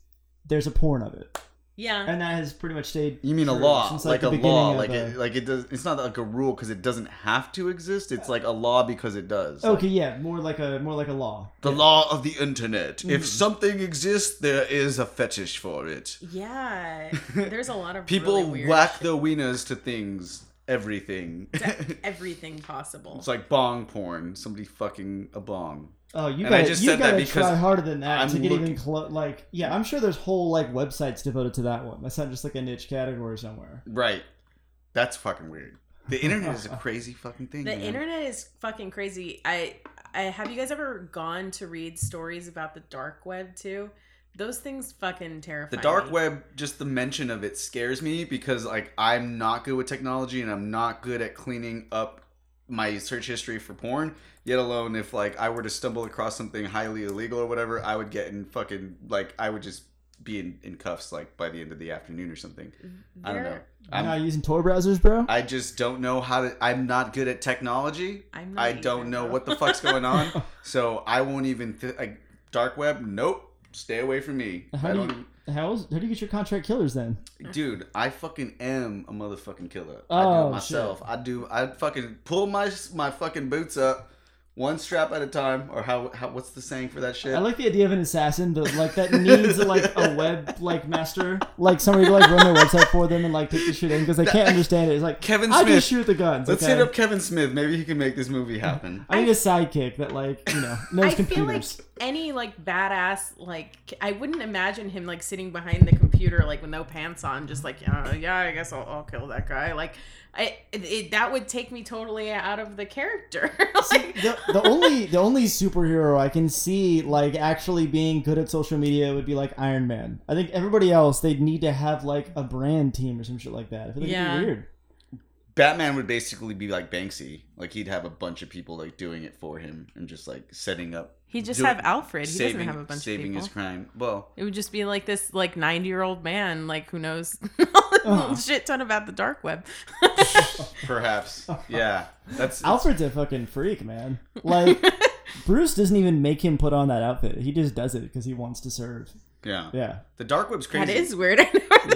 there's a porn of it. Yeah. And that has pretty much stayed You mean a law, since, like, the a law, like uh, it, like it does. It's not like a rule because it doesn't have to exist. It's like a law because it does. Okay, Like, yeah, more like a more like a law. the law of the internet. Mm-hmm. If something exists, there is a fetish for it. Yeah. There's a lot of People really weird whack shit their wieners to things, everything. to everything possible. it's like bong porn. Somebody fucking a bong. Oh, you And I gotta, just you said gotta because try harder than that I'm to get even close. like yeah. I'm sure there's whole like websites devoted to that one. That's not just like a niche category somewhere. Right. That's fucking weird. The internet is a crazy fucking thing. The man. internet is fucking crazy. I, I have you guys ever gone to read stories about the dark web too? Those things fucking terrify The dark me. web, just the mention of it scares me because like I'm not good with technology and I'm not good at cleaning up my search history for porn. Yet alone if like I were to stumble across something highly illegal or whatever, I would get in fucking like I would just be in, in cuffs like by the end of the afternoon or something. I don't know. You're I'm, not using Tor browsers, bro. I just don't know how to. I'm not good at technology. I'm not I don't either, know bro. what the fuck's going on, so I won't even th- like dark web. Nope, stay away from me. How I do don't. you how, is, how do you get your contract killers then? Dude, I fucking am a motherfucking killer. I Oh, do it oh, myself. I do. I fucking pull my my fucking boots up, one strap at a time, or how how what's the saying for that shit? I like the idea of an assassin that like that needs like a web like master, like somebody to like run their website for them and like take the shit in because they can't understand it. It's like Kevin Smith. I Smith. just shoot the guns. Let's okay? hit up Kevin Smith. Maybe he can make this movie happen. I need a sidekick that like you know knows I feel like computers. any like badass like I wouldn't imagine him like sitting behind the computer like with no pants on, just like uh, yeah, I guess I'll, I'll kill that guy. Like, I it, it, that would take me totally out of the character. like, the, the only the only superhero I can see like actually being good at social media would be like Iron Man. I think everybody else they'd need to have like a brand team or some shit like that. I feel like Yeah. it'd be weird. Batman would basically be like Banksy. Like he'd have a bunch of people like doing it for him and just like setting up. He just do- have Alfred. He saving, doesn't have a bunch of saving people. his crime. Well, It would just be like this like 90 year old man like who knows Uh-huh. shit ton about the dark web. perhaps. Yeah, that's Alfred's a fucking freak, man. Like Bruce doesn't even make him put on that outfit. He just does it because he wants to serve. Yeah, Yeah. the dark web's crazy. that is weird.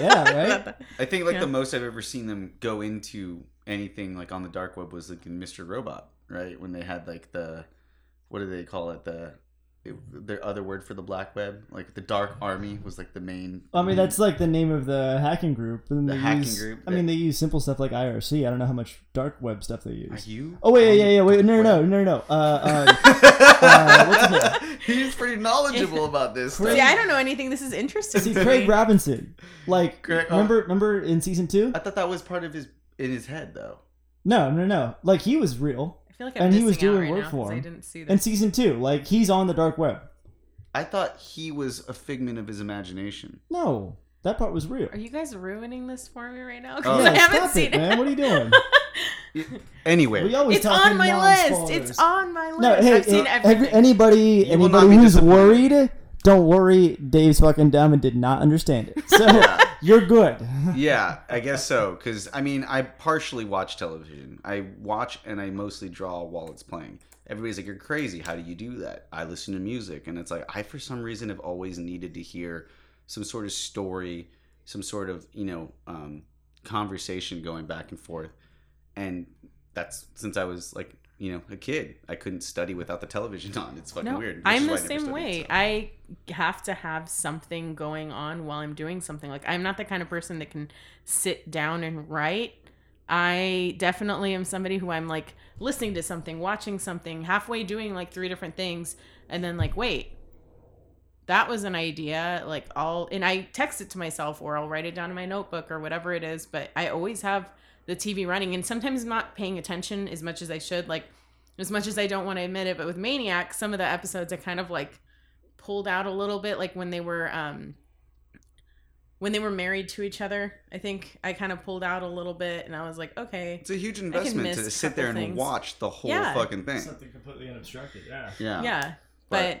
Yeah, right? I think like Yeah. the most I've ever seen them go into anything like on the dark web was like in Mr. Robot, right? When they had like the what do they call it? The their other word for the black web, like the dark army was like the main. I mean, that's like the name of the hacking group. And The hacking use, group I mean, they use simple stuff like IRC. I don't know how much dark web stuff they Are use. you? Oh wait, yeah, yeah, yeah. Wait, no, no, no, no, no. Uh, uh, uh, what's his name? He's pretty knowledgeable about this. Craig- Stuff. See, I don't know anything. This is interesting. See, to Craig. Robinson. Like, Craig- oh. remember, remember in season two? I thought that was part of his in his head though. No, no, no. Like he was real I feel like I'm and he was doing right work now for 'cause I didn't see in season two. Like he's on the dark web. I thought he was a figment of his imagination. No, that part was real. Are you guys ruining this for me right now? Oh. Because Yeah, I haven't stop seen it, it. man. What are you doing? Anyway, We always It's talk on my list. It's on my list. No, hey, I've seen hey, every, anybody, You will not anybody who's worried, don't worry. Dave's fucking dumb and did not understand it, so you're good. yeah, I guess so. Because I mean, I partially watch television. I watch and I mostly draw while it's playing. Everybody's like, "You're crazy. How do you do that?" I listen to music, and it's like I, for some reason, have always needed to hear some sort of story, some sort of you know um, conversation going back and forth. And that's since I was like you know a kid. I couldn't study without the television on. It's fucking No, weird. I'm the I same studied, way. so. I have to have something going on while I'm doing something. Like I'm not the kind of person that can sit down and write. I definitely am somebody who I'm like listening to something, watching something, halfway doing like three different things, and then like, wait, that was an idea. Like I'll and I text it to myself or I'll write it down in my notebook or whatever it is. But I always have the TV running and sometimes not paying attention as much as I should. Like as much as I don't want to admit it, but with Maniac, some of the episodes I kind of like pulled out a little bit, like when they were um when they were married to each other. I think I kind of pulled out a little bit, and I was like, okay, It's a huge investment to sit there and things. watch the whole Yeah. fucking thing. Something completely unobstructed. Yeah. Yeah. yeah. But- But,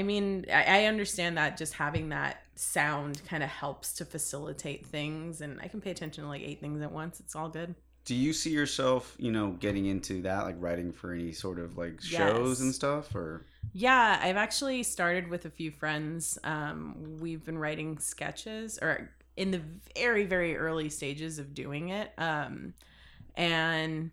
I mean, I, I understand that just having that sound kind of helps to facilitate things, and I can pay attention to like eight things at once. It's all good. Do you see yourself, you know, getting into that, like writing for any sort of like shows Yes. and stuff, or Yeah, I've actually started with a few friends. Um, we've been writing sketches, or in the very, very early stages of doing it. Um, and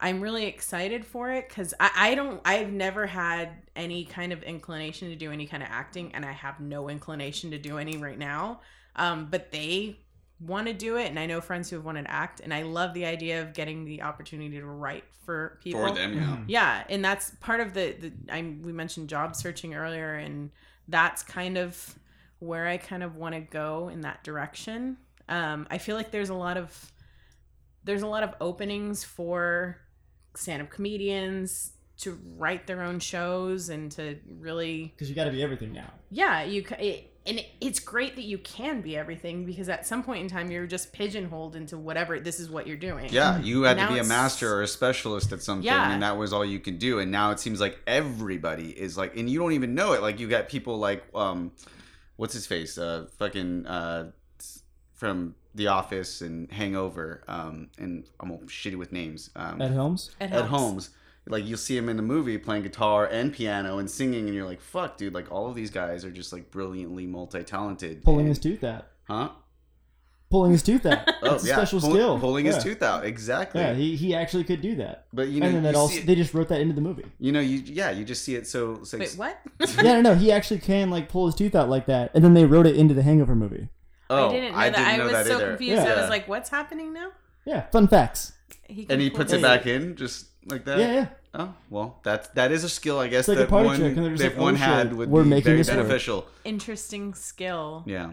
I'm really excited for it because I, I don't, I've never had any kind of inclination to do any kind of acting, and I have no inclination to do any right now. Um, but they want to do it, and I know friends who have wanted to act, and I love the idea of getting the opportunity to write for people for them, yeah. yeah and that's part of the, the I, we mentioned job searching earlier and that's kind of where i kind of want to go in that direction um, i feel like there's a lot of there's a lot of openings for stand-up comedians to write their own shows and to really Because you got to be everything now. yeah you ca- it, and it, it's great that you can be everything because at some point in time you're just pigeonholed into whatever this is what you're doing Yeah, you had Now to be a master or a specialist at something, Yeah. and that was all you could do. And now it seems like everybody is like, and you don't even know it. Like you got people like, um, what's his face, uh, fucking, uh, from The Office and Hangover, um, and I'm all shitty with names. Um, Ed Helms. It Ed helps. Holmes. Like you'll see him in the movie playing guitar and piano and singing, and you're like, "Fuck, dude!" Like all of these guys are just like brilliantly multi-talented. Pulling and- his tooth out. huh? Pulling his tooth out. Oh It's a yeah, special pull- skill. pulling yeah. his tooth out. Exactly. Yeah, he, he actually could do that. but you know, and then that you also they just wrote that into the movie. You know, you yeah, you just see it so. so wait what yeah, no, no, he actually can like pull his tooth out like that, and then they wrote it into the Hangover movie. Oh, I didn't know that. I know was that so either. confused. I was like, "What's happening now?" Yeah, fun facts. He And he puts it back in just like that. Yeah, yeah. Oh well, that that is a skill I guess like that one trick, and they're just if like, one oh, had shit, would we're be making very this work. beneficial. Interesting skill. Yeah.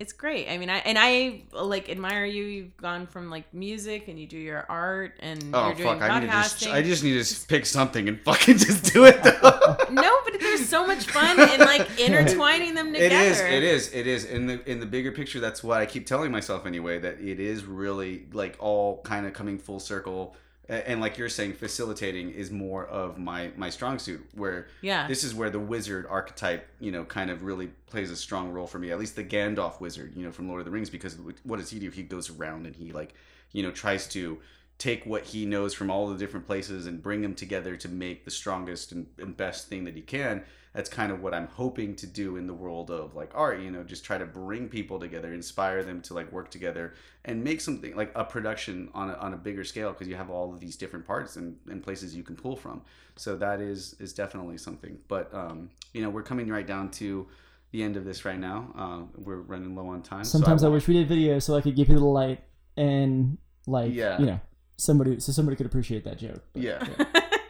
It's great. I mean, I and I like admire you. You've gone from like music and you do your art and Oh you're doing fuck! I need to just. I just need to pick something and fucking just do it though. no, but there's so much fun in like intertwining them together. It is. It is. It is. In the in the bigger picture, that's what I keep telling myself anyway. That it is really like all kind of coming full circle. And like you're saying, facilitating is more of my my strong suit. Where Yeah. this is where the wizard archetype, you know, kind of really plays a strong role for me. At least the Gandalf wizard, you know, from Lord of the Rings. Because what does he do? He goes around and he like, you know, tries to take what he knows from all the different places and bring them together to make the strongest and, and best thing that he can that's kind of what i'm hoping to do in the world of like art you know just try to bring people together inspire them to like work together and make something like a production on a, on a bigger scale because you have all of these different parts and, and places you can pull from so that is is definitely something but um you know we're coming right down to the end of this right now uh, we're running low on time so Sometimes I, wish we did video so I could give you the light and like Yeah. you know somebody so somebody could appreciate that joke. But, Yeah.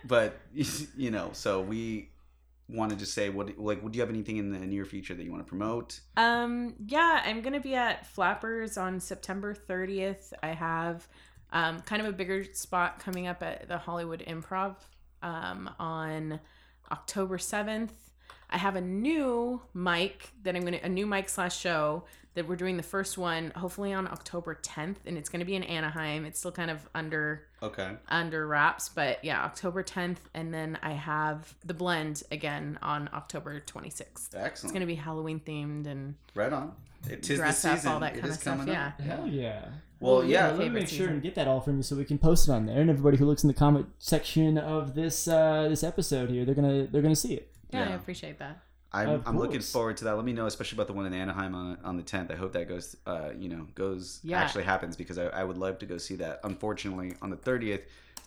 but you know, so we wanted to say, what like, would you have anything in the near future that you want to promote? Um, yeah, I'm gonna be at Flappers on September 30th. I have um, kind of a bigger spot coming up at the Hollywood Improv um, on October 7th. I have a new mic that I'm gonna a new mic slash show that we're doing the first one hopefully on October 10th, and it's gonna be in Anaheim. It's still kind of under Okay. under wraps, but yeah, October 10th, and then I have the blend again on October 26th. Excellent. It's gonna be Halloween themed and right on. It is the dress up, season. all that It kind is of stuff. coming Yeah. Hell yeah. Well, yeah. Let me Favorite make sure season. and get that all from you so we can post it on there, and everybody who looks in the comment section of this uh, this episode here, they're gonna they're gonna see it. Yeah, I appreciate that. I'm, I'm looking forward to that. Let me know, especially about the one in Anaheim on on the 10th. I hope that goes, uh, you know, goes Yeah. actually happens because I, I would love to go see that. Unfortunately, on the 30th,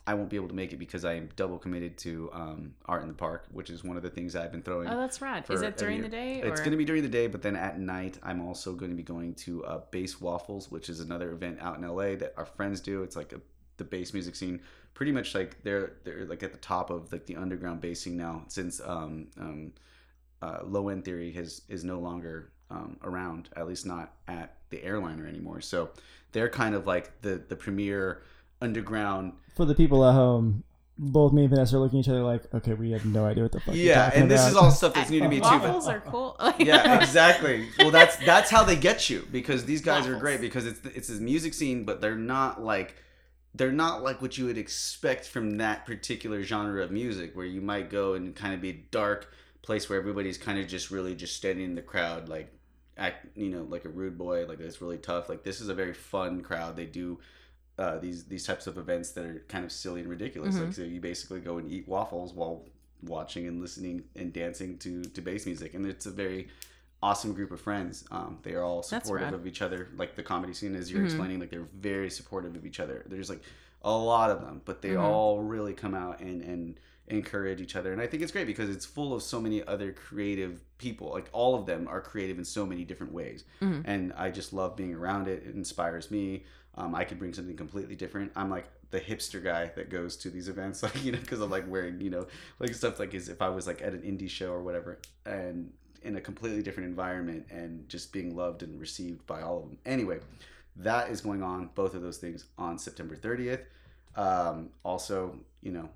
I won't be able to make it because I am double committed to um, Art in the Park, which is one of the things I've been throwing. Oh, that's right. Is it during the day? It's going to be during the day, but then at night, I'm also going to be going to uh, Bass Waffles, which is another event out in LA that our friends do. It's like a, the bass music scene, pretty much like they're they're like at the top of like the underground bass scene now, since um, um, uh, Low End Theory has is no longer um, around, at least not at the airliner anymore. So they're kind of like the the premier underground For the people at home, both me and Vanessa are looking at each other like, okay, we have no idea what the fuck. you're yeah, and this about. is all stuff that's new to me too. but- Waffles are cool. yeah, exactly. Well, that's that's how they get you because these guys are great because it's it's this music scene, but they're not like they're not like what you would expect from that particular genre of music, where you might go and kind of be a dark place where everybody's kind of just really just standing in the crowd, like act, you know, like a rude boy, like it's really tough. Like this is a very fun crowd. They do. Uh, these these types of events that are kind of silly and ridiculous. Like so, you basically go and eat waffles while watching and listening and dancing to to bass music, and it's a very awesome group of friends. Um, they are all supportive of each other. Like the comedy scene, as you're explaining, like they're very supportive of each other. There's like a lot of them, but they all really come out and and encourage each other. And I think it's great because it's full of so many other creative people. Like all of them are creative in so many different ways, and I just love being around it. It inspires me. Um, I could bring something completely different. I'm like the hipster guy that goes to these events, like you know, because I'm like wearing you know like stuff like as if I was like at an indie show or whatever, and in a completely different environment and just being loved and received by all of them. Anyway, that is going on. Both of those things on September 30th. Um, also, you know,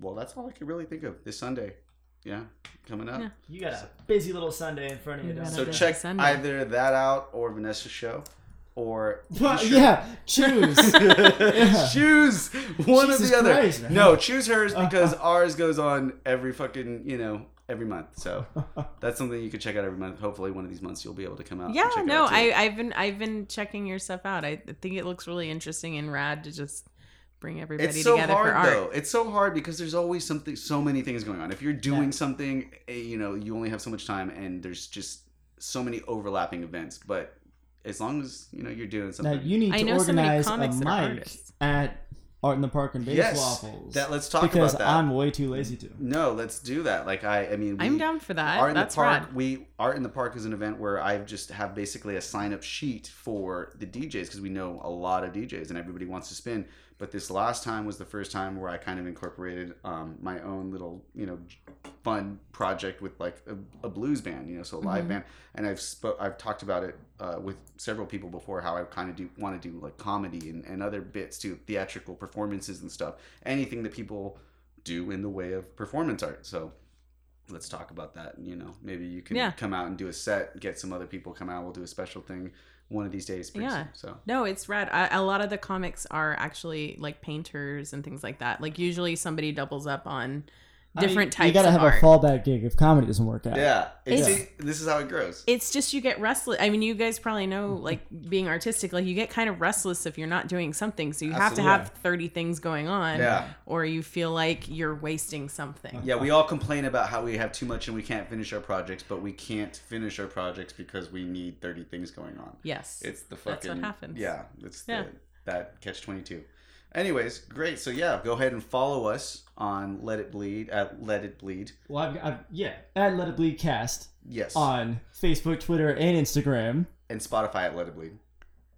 well, that's all I can really think of this Sunday. Yeah, coming up. Yeah. You got a busy little Sunday in front of you. You So check Sunday. either that out or Vanessa's show, or Well, sure- yeah, choose. Yeah. choose one Jesus or the other. Christ, no, choose hers because ours goes on every fucking you know every month. So that's something you can check out every month. Hopefully, one of these months you'll be able to come out. and Yeah, no, out. I, I've been I've been checking your stuff out. I think it looks really interesting and rad to just bring everybody It's so together hard for art. though. It's so hard because there's always something, so many things going on. If you're doing Yeah. something, eh, you know, you only have so much time, and there's just so many overlapping events. But as long as you know you're doing something, Now you need to organize a mic at Art in the Park and Bass yes, Waffles. that let's talk because about that. I'm way too lazy to. no, let's do that. Like I, I mean, I'm down for that. Art in That's the park. rad. We art in the park is an event where I just have basically a sign up sheet for the DJs because we know a lot of DJs and everybody wants to spin. But this last time was the first time where I kind of incorporated um, my own little you know fun project with like a, a blues band, you know, so a Mm-hmm. live band. And I've I've talked about it uh, with several people before how I kind of do want to do like comedy and, and other bits too, theatrical performances and stuff. Anything that people do in the way of performance art. So let's talk about that. You know, maybe you can Yeah. come out and do a set, get some other people come out. We'll do a special thing one of these days. Yeah. soon. So No, it's rad. I, a lot of the comics are actually like painters and things like that. Like usually somebody doubles up on different I mean, types You gotta of have art. a fallback gig if comedy doesn't work out. yeah, it's, It's- see, this is how it grows. it's just you get restless. I mean, you guys probably know, like being artistic, like you get kind of restless if you're not doing something. So you have to have 30 things going on, Yeah. or you feel like you're wasting something. Yeah, we all complain about how we have too much and we can't finish our projects, but we can't finish our projects because we need 30 things going on. Yes, It's the That's what fucking happens. Yeah, it's Yeah. the that catch 22. Anyways, great. So yeah, go ahead and follow us on Let It Bleed at Let It Bleed. Well, I've, I've yeah, at Let It Bleed Cast Yes. on Facebook, Twitter, and Instagram. and Spotify at Let It Bleed.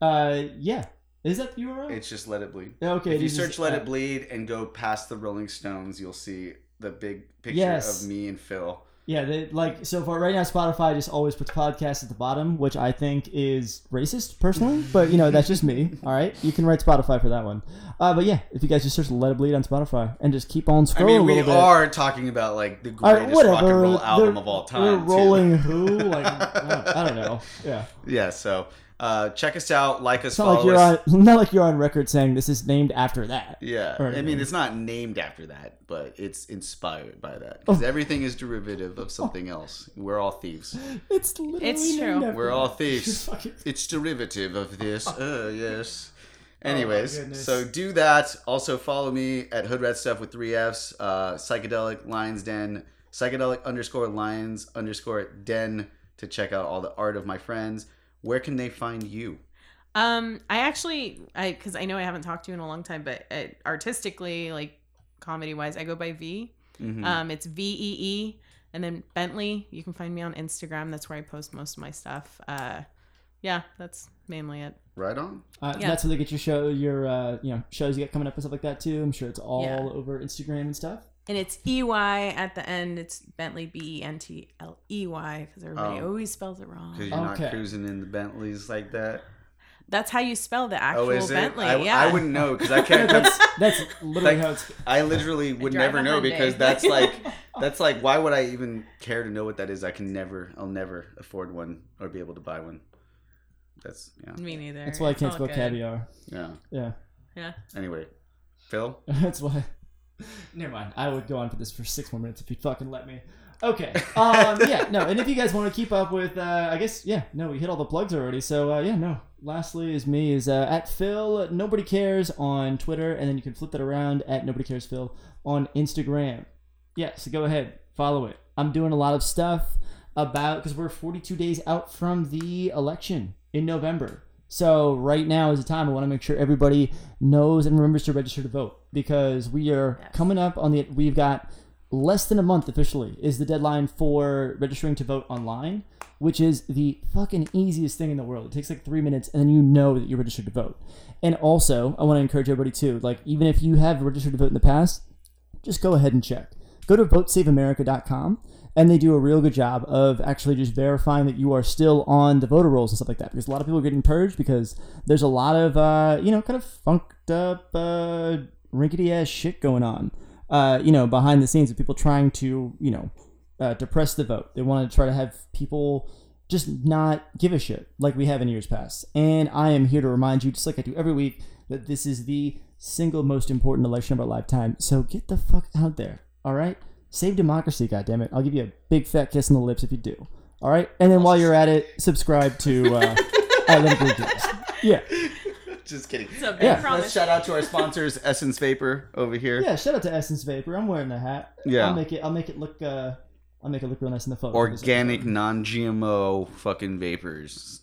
Uh, yeah, is that the URL? It's just Let It Bleed. okay. if you search "Let uh, It Bleed" and go past the Rolling Stones, you'll see the big picture Yes. of me and Phil. Yeah, they, like so far right now, Spotify just always puts podcasts at the bottom, which I think is racist personally. But you know, that's just me. All right, you can write Spotify for that one. Uh, but yeah, if you guys just search "Let It Bleed" on Spotify and just keep on scrolling. I mean, a we are talking about like the greatest right, rock and roll album They're- of all time. We're too. rolling who? Like I don't know. Yeah, Yeah. So uh, check us out, like us, it's not follow like you're us. on. Not like you're on record saying this is named after that. Yeah, or I mean it's not named after that, but it's inspired by that Oh. because everything is derivative of something else. We're all thieves. It's literally It's named true. after We're all that. thieves. Fucking- It's derivative of this. Uh, yes. Anyways, goodness. so do that. Also follow me at Hoodrat Stuff with three Fs. Uh, psychedelic Lions Den. Psychedelic underscore Lions underscore Den to check out all the art of my friends. Where can they find you? Um, I actually, I because I know I haven't talked to you in a long time, but uh, artistically, like comedy wise, I go by V. Mhm. Um, it's V E E, and then Bentley. You can find me on Instagram. That's where I post most of my stuff. Uh, yeah, that's mainly it. right on. Uh, Yeah. That's where they get your show, your uh, you know shows you got coming up and stuff like that too. I'm sure it's all Yeah. over Instagram and stuff. And it's E Y at the end. It's Bentley B E N T L E Y because everybody Oh. always spells it wrong. Because you're Okay. not cruising in the Bentleys like that. That's how you spell the actual oh, is it? Bentley. I, yeah, I wouldn't know because I can't. that's that's literally Like- how it's. I literally would drive never know Hyundai. because that's like that's like why would I even care to know what that is? I can never, I'll never afford one or be able to buy one. That's yeah, Me neither. That's why I can't all spell good. caviar. yeah. Yeah, Yeah. Anyway, Phil, that's why. Never mind. I would go on for this for six more minutes if you'd fucking let me. Okay. Um. yeah. No. And if you guys want to keep up with, uh, I guess, yeah. No, we hit all the plugs already. So uh, yeah. No. Lastly, is me is uh, at Phil Nobody Cares on Twitter, and then you can flip that around at Nobody Cares Phil on Instagram. Yeah. So go ahead, follow it. I'm doing a lot of stuff about because we're 42 days out from the election in November. So right now is the time I want to make sure everybody knows and remembers to register to vote because we are Yes. coming up on the we've got less than a month officially is the deadline for registering to vote online, which is the fucking easiest thing in the world. It takes like 3 minutes and then you know that you're registered to vote. And also, I want to encourage everybody too, like even if you have registered to vote in the past, just go ahead and check. Go to votesaveamerica.com and they do a real good job of actually just verifying that you are still on the voter rolls and stuff like that. Because a lot of people are getting purged because there's a lot of uh, you know kind of funked up uh, rinkety ass shit going on uh, you know behind the scenes of people trying to you know uh, depress the vote. They want to try to have people just not give a shit like we have in years past. And i am here to remind you just like i do every week that this is the single most important election of our lifetime. So get the fuck out there all right Save democracy, goddammit. I'll give you a big fat kiss on the lips if you do. All right? And then while you're at it, subscribe to uh, Athletic Leaders. Yeah. just kidding. It's a big Yeah. promise. Let's shout out to our sponsors, Essence Vapor over here. Yeah, shout out to Essence Vapor. I'm wearing the hat. Yeah. I'll make it I'll make it look uh I'll make it look real nice in the photo. Organic, non-GMO fucking vapors.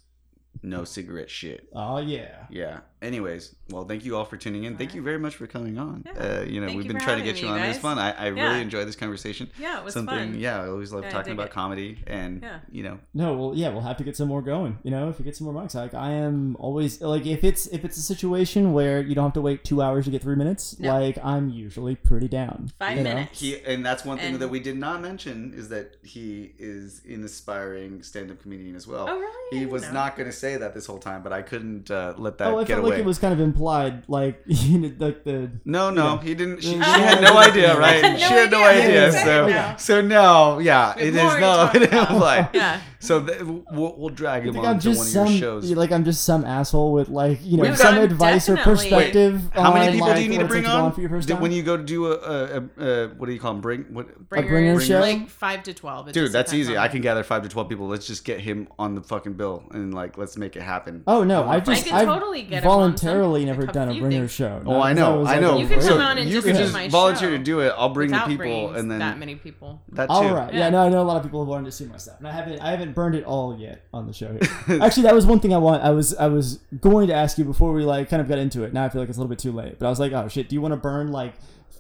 No cigarette shit. Oh yeah. Yeah. Anyways, well, thank you all for tuning in. Thank you very much for coming on. Yeah. Uh, you know, Thank we've you been trying to get you me, on. It was fun. I, I Yeah. really enjoyed this conversation. Yeah, it was Something. fun. Yeah, I always love Yeah, talking about it. comedy, and Yeah. you know, No, well, yeah, we'll have to get some more going. You know, if we get some more mics, like I am always like, if it's if it's a situation where you don't have to wait two hours to get three minutes, No. like I'm usually pretty down. Five you know? minutes. he and that's one thing And- that we did not mention is that he is an aspiring stand-up comedian as well. Oh, really? He was know. not going to say that this whole time, but I couldn't uh, let that Oh, I get felt away. like it was kind of implied, like you know, like the No, no, Yeah. he didn't. She, she had no idea, right? had no she had no idea. idea. Yeah, So, yeah. so no, yeah, it is no, talk it about. implied. Yeah. So th- we'll, we'll drag You him think on I'm to one just of your some shows. like I'm just some asshole with like you know We've some got- advice or definitely. perspective. How many on, people like, do you need to bring like go on? for your first Did- time? when you go to do a, a, a, a what do you call them? Bring what? bringer show? Like five to twelve. Dude, that's easy. on- I can gather five to twelve people. Let's just get him on the fucking bill and like let's make it happen. Oh no, I've I just I've totally get voluntarily never done a few bringer show. Oh, I know, I know. You could so come on and you just could do just volunteer to do it. I'll bring the people, and then that many people. that too. All right, yeah. Yeah. no, I know a lot of people have wanted to see my stuff, and I haven't, I haven't burned it all yet on the show. Here. Actually, that was one thing I want. I was, I was going to ask you before we like kind of got into it. Now I feel like it's a little bit too late, but I was like, oh shit, do you want to burn like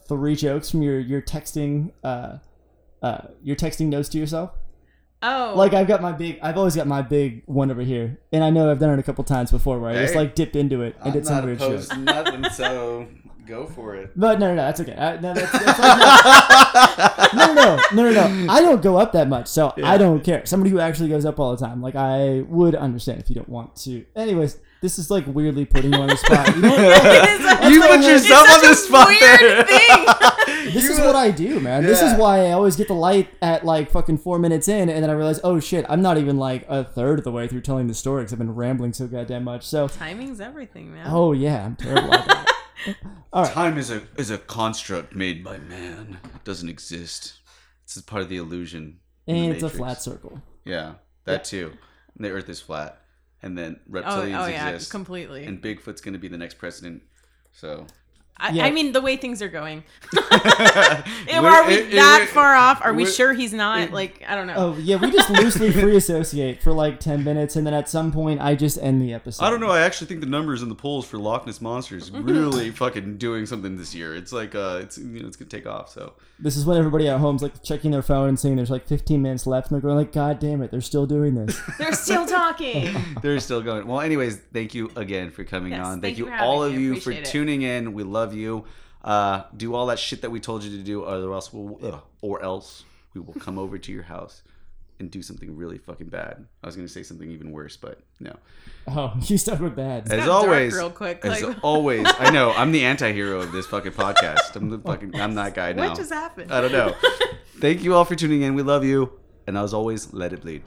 three jokes from your your texting, uh, uh, your texting notes to yourself? Oh, Like I've got my big, I've always got my big one over here, and I know I've done it a couple times before where I just like dipped into it and I'm did some not weird shit. nothing, so go for it. But no, no, no, that's okay. I, no, that's, that's like, no, no, no, no, no, no. I don't go up that much, so I don't care. Somebody who actually goes up all the time, like I would understand if you don't want to. Anyways, this is like weirdly putting you on the spot. You know, what? you put I- yourself It's on the spot weird there. thing. this is what I do, man. This is why I always get the light at like fucking four minutes in, and then I realize, oh shit, I'm not even like a third of the way through telling the story because I've been rambling so goddamn much. So, Timing's everything, man. oh yeah, I'm terrible at that. Time is a is a construct made by man. It doesn't exist. This is part of the illusion. in the And it's a flat circle. Yeah, that too. And the Earth is flat, and then oh, reptilians oh yeah, exist, completely. and Bigfoot's going to be the next president. So I, Yeah. I mean, the way things are going. We're- we it- it- that it- far off? Are we sure he's not? Like, I don't know. Oh yeah, we just loosely free associate for like ten minutes, and then at some point I just end the episode. I don't know. I actually think the numbers in the polls for Loch Ness monsters really fucking doing something this year. It's like uh, it's you know it's gonna take off. So This is when everybody at home's like checking their phone and saying there's like 15 minutes left, and they're going like, "God damn it, they're still doing this." They're still talking. they're still going. Well, anyways, thank you again for coming Yes, on. thank Thank, you you for having all of me. you for it. tuning in. We love you. Uh, do all that shit that we told you to do, or else we'll, ugh, or else we will come over to your house and do something really fucking bad. I was gonna say something even worse, but no. oh, you stuck with bad. As always, real quick, as like- always, I know I'm the anti-hero of this fucking podcast. I'm the fucking I'm that guy now. what just happened? I don't know. Thank you all for tuning in. We love you, and as always, let it bleed.